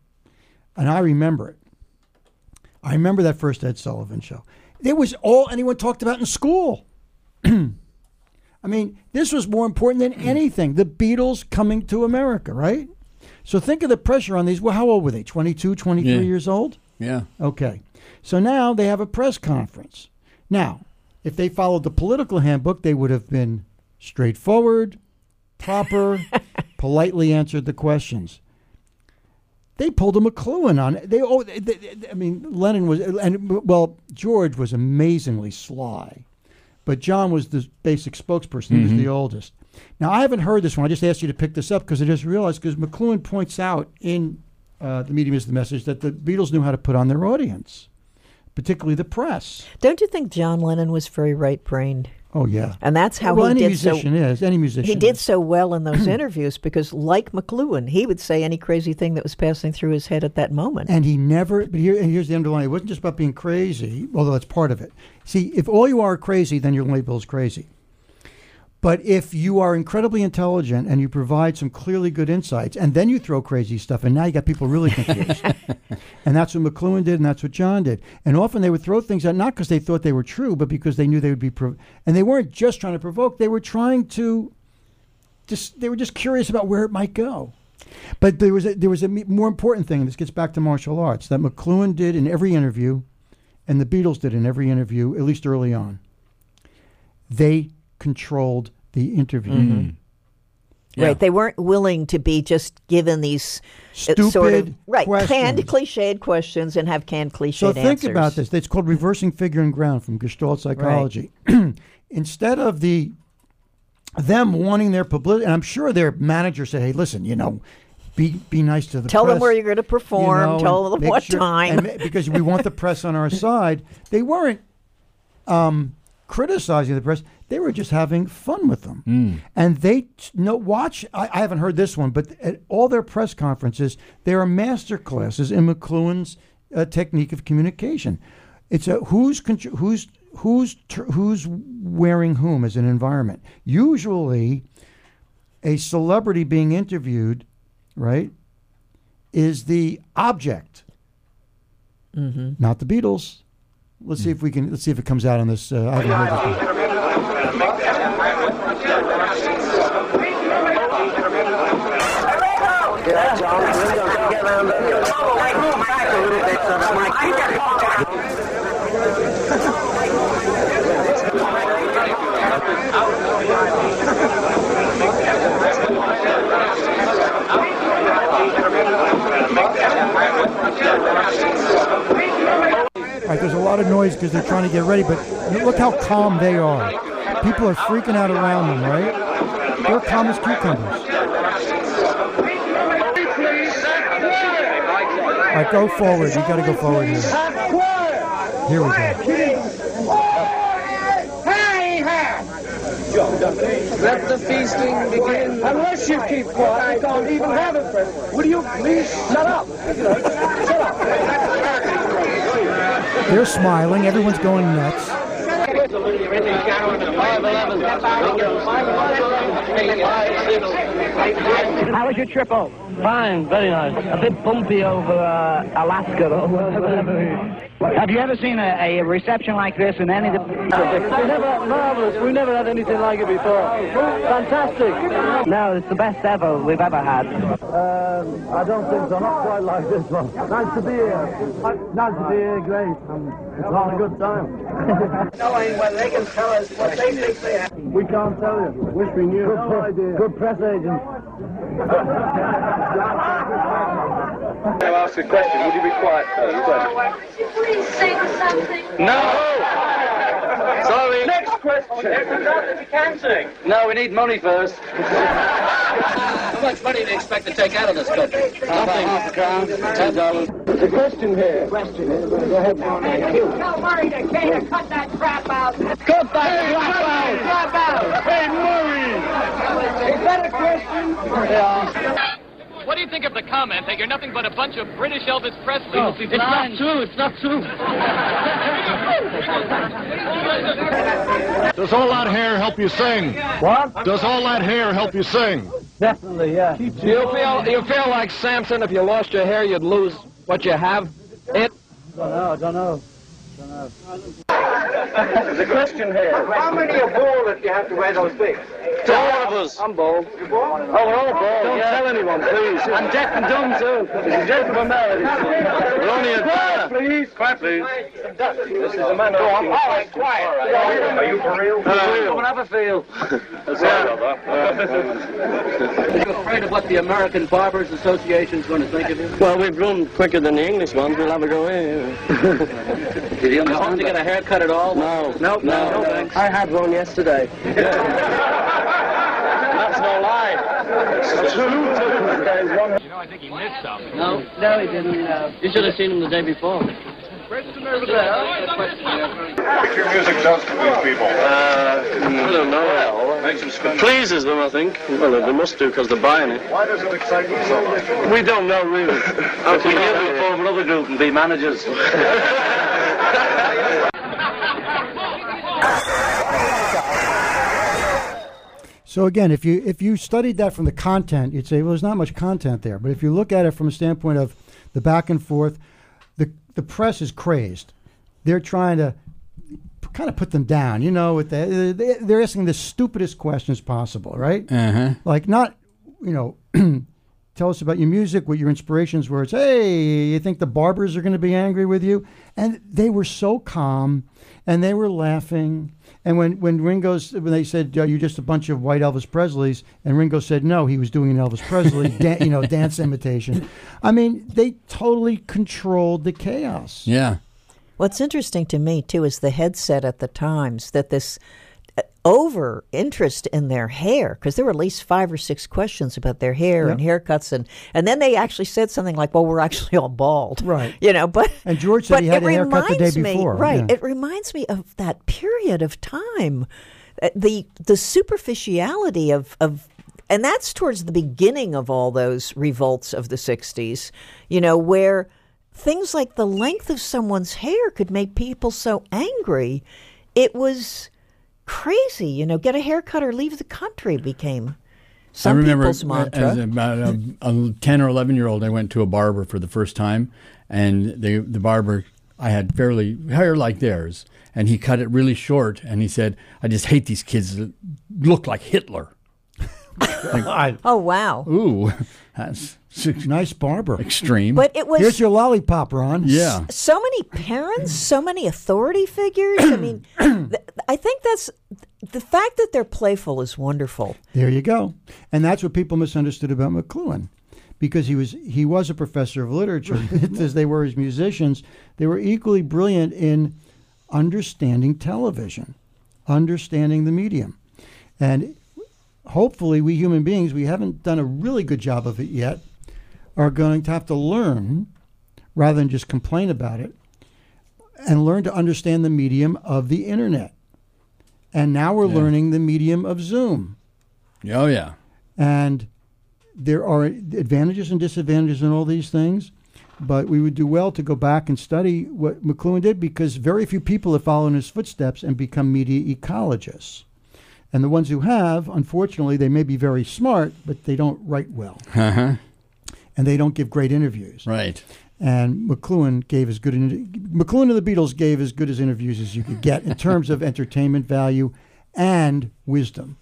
and I remember it. I remember that first Ed Sullivan show. It was all anyone talked about in school. I mean, this was more important than mm. anything. The Beatles coming to America, right? So think of the pressure on these. Well, how old were they? 22, 23 Yeah. years old? Yeah. Okay. So now they have a press conference. Now, if they followed the political handbook, they would have been straightforward, proper, politely answered the questions. They pulled a McLuhan on it. They, oh, they, they- I mean, Lennon was, and well, George was amazingly sly, but John was the basic spokesperson. He was the oldest. Now, I haven't heard this one. I just asked you to pick this up because I just realized because McLuhan points out in uh, the medium is the message that the Beatles knew how to put on their audience, particularly the press. Don't you think John Lennon was very right brained? Oh yeah, And that's how well, he any did musician so. is any musician. He did is. so well in those interviews because, like McLuhan, he would say any crazy thing that was passing through his head at that moment. And he never, but here, and here's the underlying. It wasn't just about being crazy, although that's part of it. See, if all you are crazy, then your label is crazy. But if you are incredibly intelligent and you provide some clearly good insights, and then you throw crazy stuff, and now you got people really confused. and that's what McLuhan did, and that's what John did. And often they would throw things out not because they thought they were true, but because they knew they would be. Prov- and they weren't just trying to provoke; they were trying to. Just they were just curious about where it might go. But there was a, there was a more important thing. This gets back to martial arts that McLuhan did in every interview, and the Beatles did in every interview, at least early on. They controlled the interview. Mm-hmm. Yeah. Right. They weren't willing to be just given these uh, Stupid sort of right questions. canned cliched questions and have canned cliched So think answers. about this. It's called reversing figure and ground from Gestalt psychology. Instead of the them wanting their publicity, and I'm sure their manager said, "Hey, listen, you know." Be, be nice to the Tell them where you're gonna perform, know, tell them what sure- time. and because we want the press on our side. They weren't um, criticizing the press; they were just having fun with them. And they t- no watch. I, I haven't heard this one, but at all their press conferences, there are master classes in McLuhan's uh, technique of communication. It's a who's contr- who's who's tr- who's wearing whom as an environment. Usually, a celebrity being interviewed, right, is the object, Mm-hmm. not the Beatles. Let's see if we can. Let's see if it comes out on this. Uh, I haven't heard this right, there's a lot of noise because they're trying to get ready, but look how calm they are. People are freaking out around them, right? They're calm as cucumbers. All right, go forward. You got to go forward here. Here we go. Let the feasting begin. Unless you keep quiet, I can't even have it. Will you please shut up? Shut up. They're smiling. Everyone's going nuts. How was your trip over? Fine, very nice. A bit bumpy over uh, Alaska, though. Have you ever seen a, a reception like this in any of the... We never, marvelous. We never had anything like it before. Fantastic. No, it's the best ever we've ever had. Um, I don't think so. Not quite like this one. Nice to be here. Nice to be here. Great. Um, it's all a good time. Knowing whether they can tell us what they think they have. We can't tell you. Wish we knew. Good, no idea. Good press agent. I'll ask a question. Would you be quiet, please? Please sing something. No! Sorry. Next question. There's you can sing. No, we need money first. How much money do you expect to take out of this country? Nothing. Half a crown. Ten dollars. The question here. Question here. Go ahead. Tell Murray the K to cut that crap out. Cut that crap out! Crap out. Hey, Murray! Is that a question? Yeah. What do you think of the comment that you're nothing but a bunch of British Elvis Presley? Oh, it's not true. It's not true. Does all that hair help you sing? What? Does all that hair help you sing? Definitely, yeah. You feel you feel like Samson. If you lost your hair, you'd lose what you have. It. I don't know. I don't know. There's a question here. How many are bald if you have to wear those things? To all of us. I'm bald. You bald? Oh, we're all bald. Don't tell anyone, please. I'm deaf and dumb too. This is gentleman married. We're only a Quiet, please. Quiet, please. This is a man. Go on. All right, quiet. Are you for real? For real. Come and have a feel. That's Are you afraid of what the American Barbers Association is going to think of you? Well, we've grown quicker than the English ones. We'll have a go in. Did you You hope to get a haircut at all? No. Nope, no, no, thanks. I had one yesterday. That's no lie. It's true. You know, I think he missed something. No, no, he didn't. Uh, you should have seen him the day before. Question over there. What your music does to these people? Uh, I don't know. Well, Makes them spend. pleases them, I think. Well, they must do because they're buying it. Why does it excite you so much? We don't know, really. I've been here before of another group and be managers. So again, if you if you studied that from the content, you'd say, well, there's not much content there. But if you look at it from a standpoint of the back and forth, the the press is crazed. They're trying to kind of put them down. You know, with the, they, they're asking the stupidest questions possible, right? Uh-huh. Like not, you know. Tell us about your music, what your inspirations were. It's, hey, you think the barbers are going to be angry with you? And they were so calm and they were laughing. And when, when Ringo's, when they said, you're just a bunch of white Elvis Presleys, and Ringo said, no, he was doing an Elvis Presley, da- you know, dance imitation. I mean, they totally controlled the chaos. Yeah. What's interesting to me too is the headset at the times that this over interest in their hair because there were at least five or six questions about their hair and haircuts and and then they actually said something like well we're actually all bald. Right. you know but And George said he had it a haircut the day me- before, right. Yeah. it reminds me of that period of time Uh, the the superficiality of of and that's towards the beginning of all those revolts of the 60s you know where things like the length of someone's hair could make people so angry. It was crazy you know get a haircut or leave the country became some I remember people's mantra as about a, a ten or eleven year old, I went to a barber for the first time, and the the barber I had fairly hair like theirs, and he cut it really short, and he said, "I just hate these kids that look like Hitler." Like, oh wow ooh, that's nice barber. Extreme, But it was- Here's your lollipop, Ron. Yeah. so many parents, so many authority figures. I mean, th- I think that's the fact that they're playful is wonderful. There you go. And that's what people misunderstood about McLuhan. Because he was he was a professor of literature, as they were as musicians, they were equally brilliant in understanding television, understanding the medium. And hopefully we human beings, we haven't done a really good job of it yet, are going to have to learn rather than just complain about it and learn to understand the medium of the internet. And now we're learning the medium of Zoom. oh yeah, And there are advantages and disadvantages in all these things, but we would do well to go back and study what McLuhan did because very few people have followed in his footsteps and become media ecologists. And the ones who have, unfortunately, they may be very smart, but they don't write well. uh-huh. And they don't give great interviews. right. And McLuhan gave as good an, McLuhan and the Beatles gave as good as interviews as you could get in terms of entertainment value and wisdom.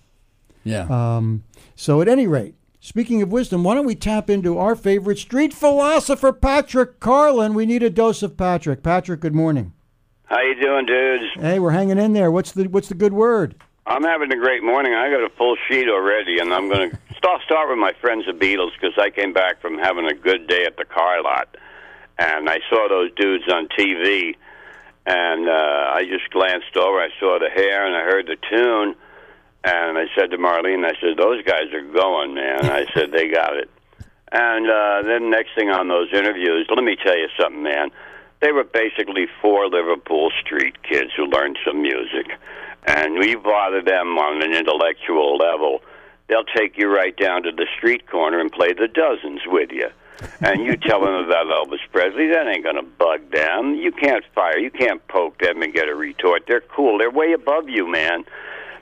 Yeah. Um, so, at any rate, speaking of wisdom, why don't we tap into our favorite street philosopher, Patrick Carlin? We need a dose of Patrick. Patrick, good morning. How you doing, dudes? Hey, we're hanging in there. What's the What's the good word? I'm having a great morning. I got a full sheet already, and I'm going to start start with my friends the Beatles because I came back from having a good day at the car lot, and I saw those dudes on TV, and uh, I just glanced over. I saw the hair, and I heard the tune, and I said to Marlene, I said, "Those guys are going, man." I said, "They got it." And uh, then next thing on those interviews, let me tell you something, man. They were basically four Liverpool street kids who learned some music. And we bother them on an intellectual level. They'll take you right down to the street corner and play the dozens with you. And you tell them about Elvis Presley, that ain't going to bug them. You can't fire, you can't poke them and get a retort. They're cool. They're way above you, man.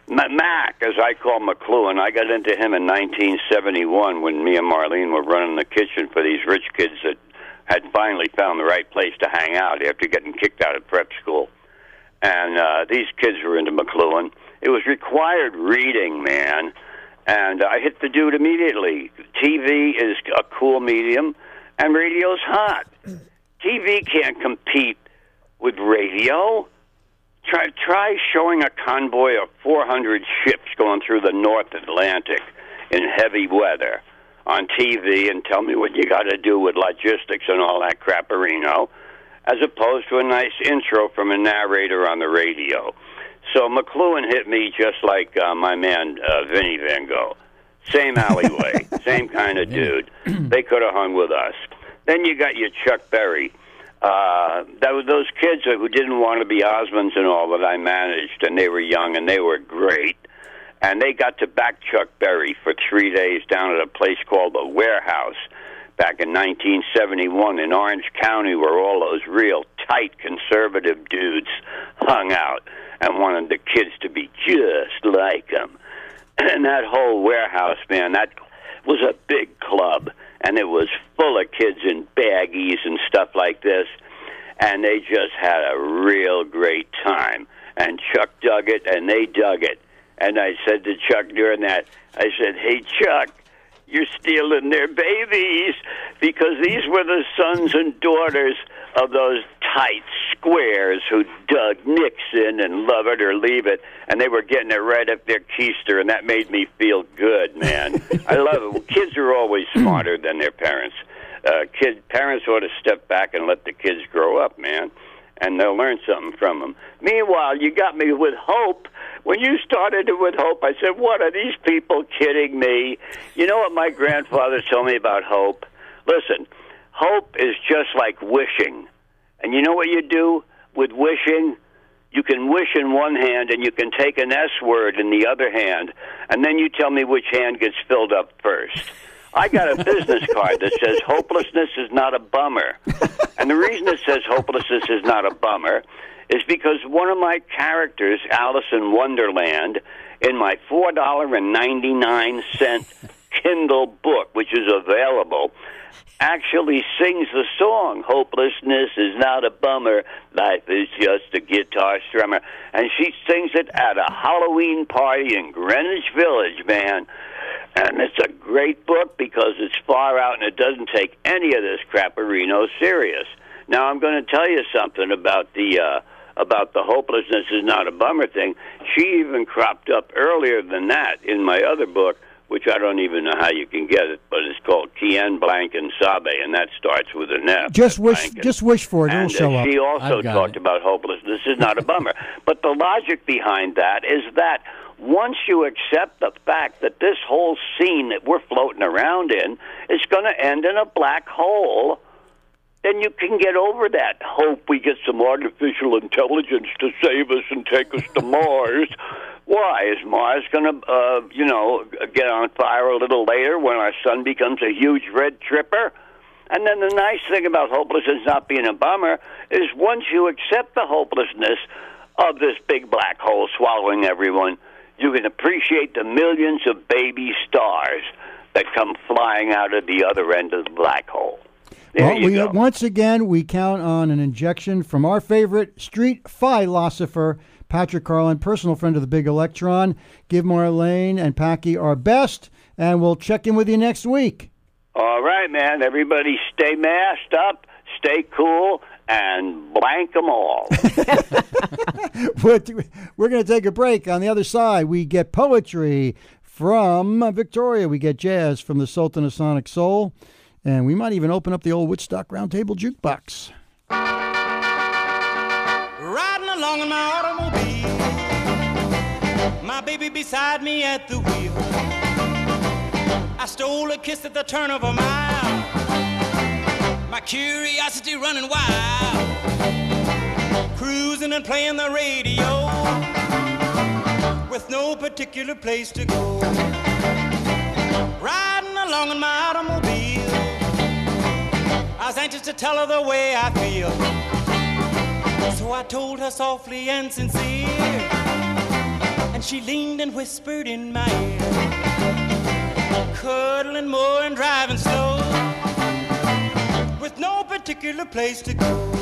Mac, as I call McLuhan, I got into him in 1971 when me and Marlene were running the kitchen for these rich kids that had finally found the right place to hang out after getting kicked out of prep school. And uh, these kids were into McLuhan. It was required reading, man. And I hit the dude immediately. TV is a cool medium, and radio's hot. TV can't compete with radio. Try try showing a convoy of 400 ships going through the North Atlantic in heavy weather on TV and tell me what you got to do with logistics and all that crapperino, as opposed to a nice intro from a narrator on the radio. So McLuhan hit me just like uh, my man uh, Vinny Van Gogh. Same alleyway, same kind of dude. They could have hung with us. Then you got your Chuck Berry. Uh, that was those kids who didn't want to be Osmonds and all that I managed, and they were young and they were great. And they got to back Chuck Berry for three days down at a place called the Warehouse back in 1971 in Orange County, where all those real tight conservative dudes hung out and wanted the kids to be just like them. and that whole warehouse, man, that was a big club, and it was full of kids in baggies and stuff like this, and they just had a real great time. And Chuck dug it, and they dug it. And I said to Chuck during that, I said, "Hey, Chuck." You're stealing their babies because these were the sons and daughters of those tight squares who dug Nixon and love it or leave it, and they were getting it right up their keister, and that made me feel good, man. I love it. Kids are always smarter than their parents. Uh, kid parents ought to step back and let the kids grow up, man, and they'll learn something from them. Meanwhile, you got me with hope. When you started it with hope, I said, "What are these people kidding me?" You know what my grandfather told me about hope? Listen, hope is just like wishing. And you know what you do with wishing? You can wish in one hand and you can take an S word in the other hand, and then you tell me which hand gets filled up first. I got a business card that says hopelessness is not a bummer. And the reason it says hopelessness is not a bummer is because one of my characters, Alice in Wonderland, in my $4.99 Kindle book, which is available, actually sings the song Hopelessness is not a bummer, life is just a guitar strummer. And she sings it at a Halloween party in Greenwich Village, man. And it's a great book because it's far out and it doesn't take any of this crapperino serious. Now I'm going to tell you something about the uh, about the hopelessness is not a bummer thing. She even cropped up earlier than that in my other book, which I don't even know how you can get it, but it's called Quien Blanken Sabe, and that starts with an F. Just wish, just wish for it. It'll And show uh, up. she also I've got talked about hopelessness This is not a bummer. but the logic behind that is that once you accept the fact that this whole scene that we're floating around in is going to end in a black hole, then you can get over that. Hope we get some artificial intelligence to save us and take us to Mars. Why is Mars going to, uh, you know, get on fire a little later when our sun becomes a huge red tripper? And then the nice thing about hopelessness not being a bummer is once you accept the hopelessness of this big black hole swallowing everyone, you can appreciate the millions of baby stars that come flying out of the other end of the black hole. There well, we, go. once again, we count on an injection from our favorite street philosopher, Patrick Carlin, personal friend of the Big Electron. Give Marlene and Packy our best, and we'll check in with you next week. All right, man. Everybody stay masked up, stay cool, and blank them all. But We're going to take a break. On the other side, we get poetry from Victoria. We get jazz from the Sultan of Sonic Soul. And we might even open up the old Woodstock Roundtable Jukebox. Riding along in my automobile, my baby beside me at the wheel. I stole a kiss at the turn of a mile, my curiosity running wild. Cruising and playing the radio with no particular place to go. Riding along in my automobile, I was anxious to tell her the way I feel. So I told her softly and sincere, she leaned and whispered in my ear, cuddling more and driving slow, with no particular place to go.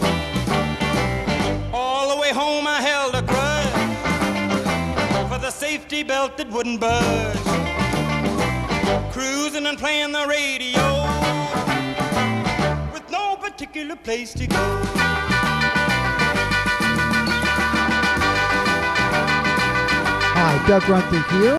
All the way home I held a grudge for the safety belt that wouldn't budge. Cruising and playing the radio with no particular place to go. Hi, Doug Grunther here.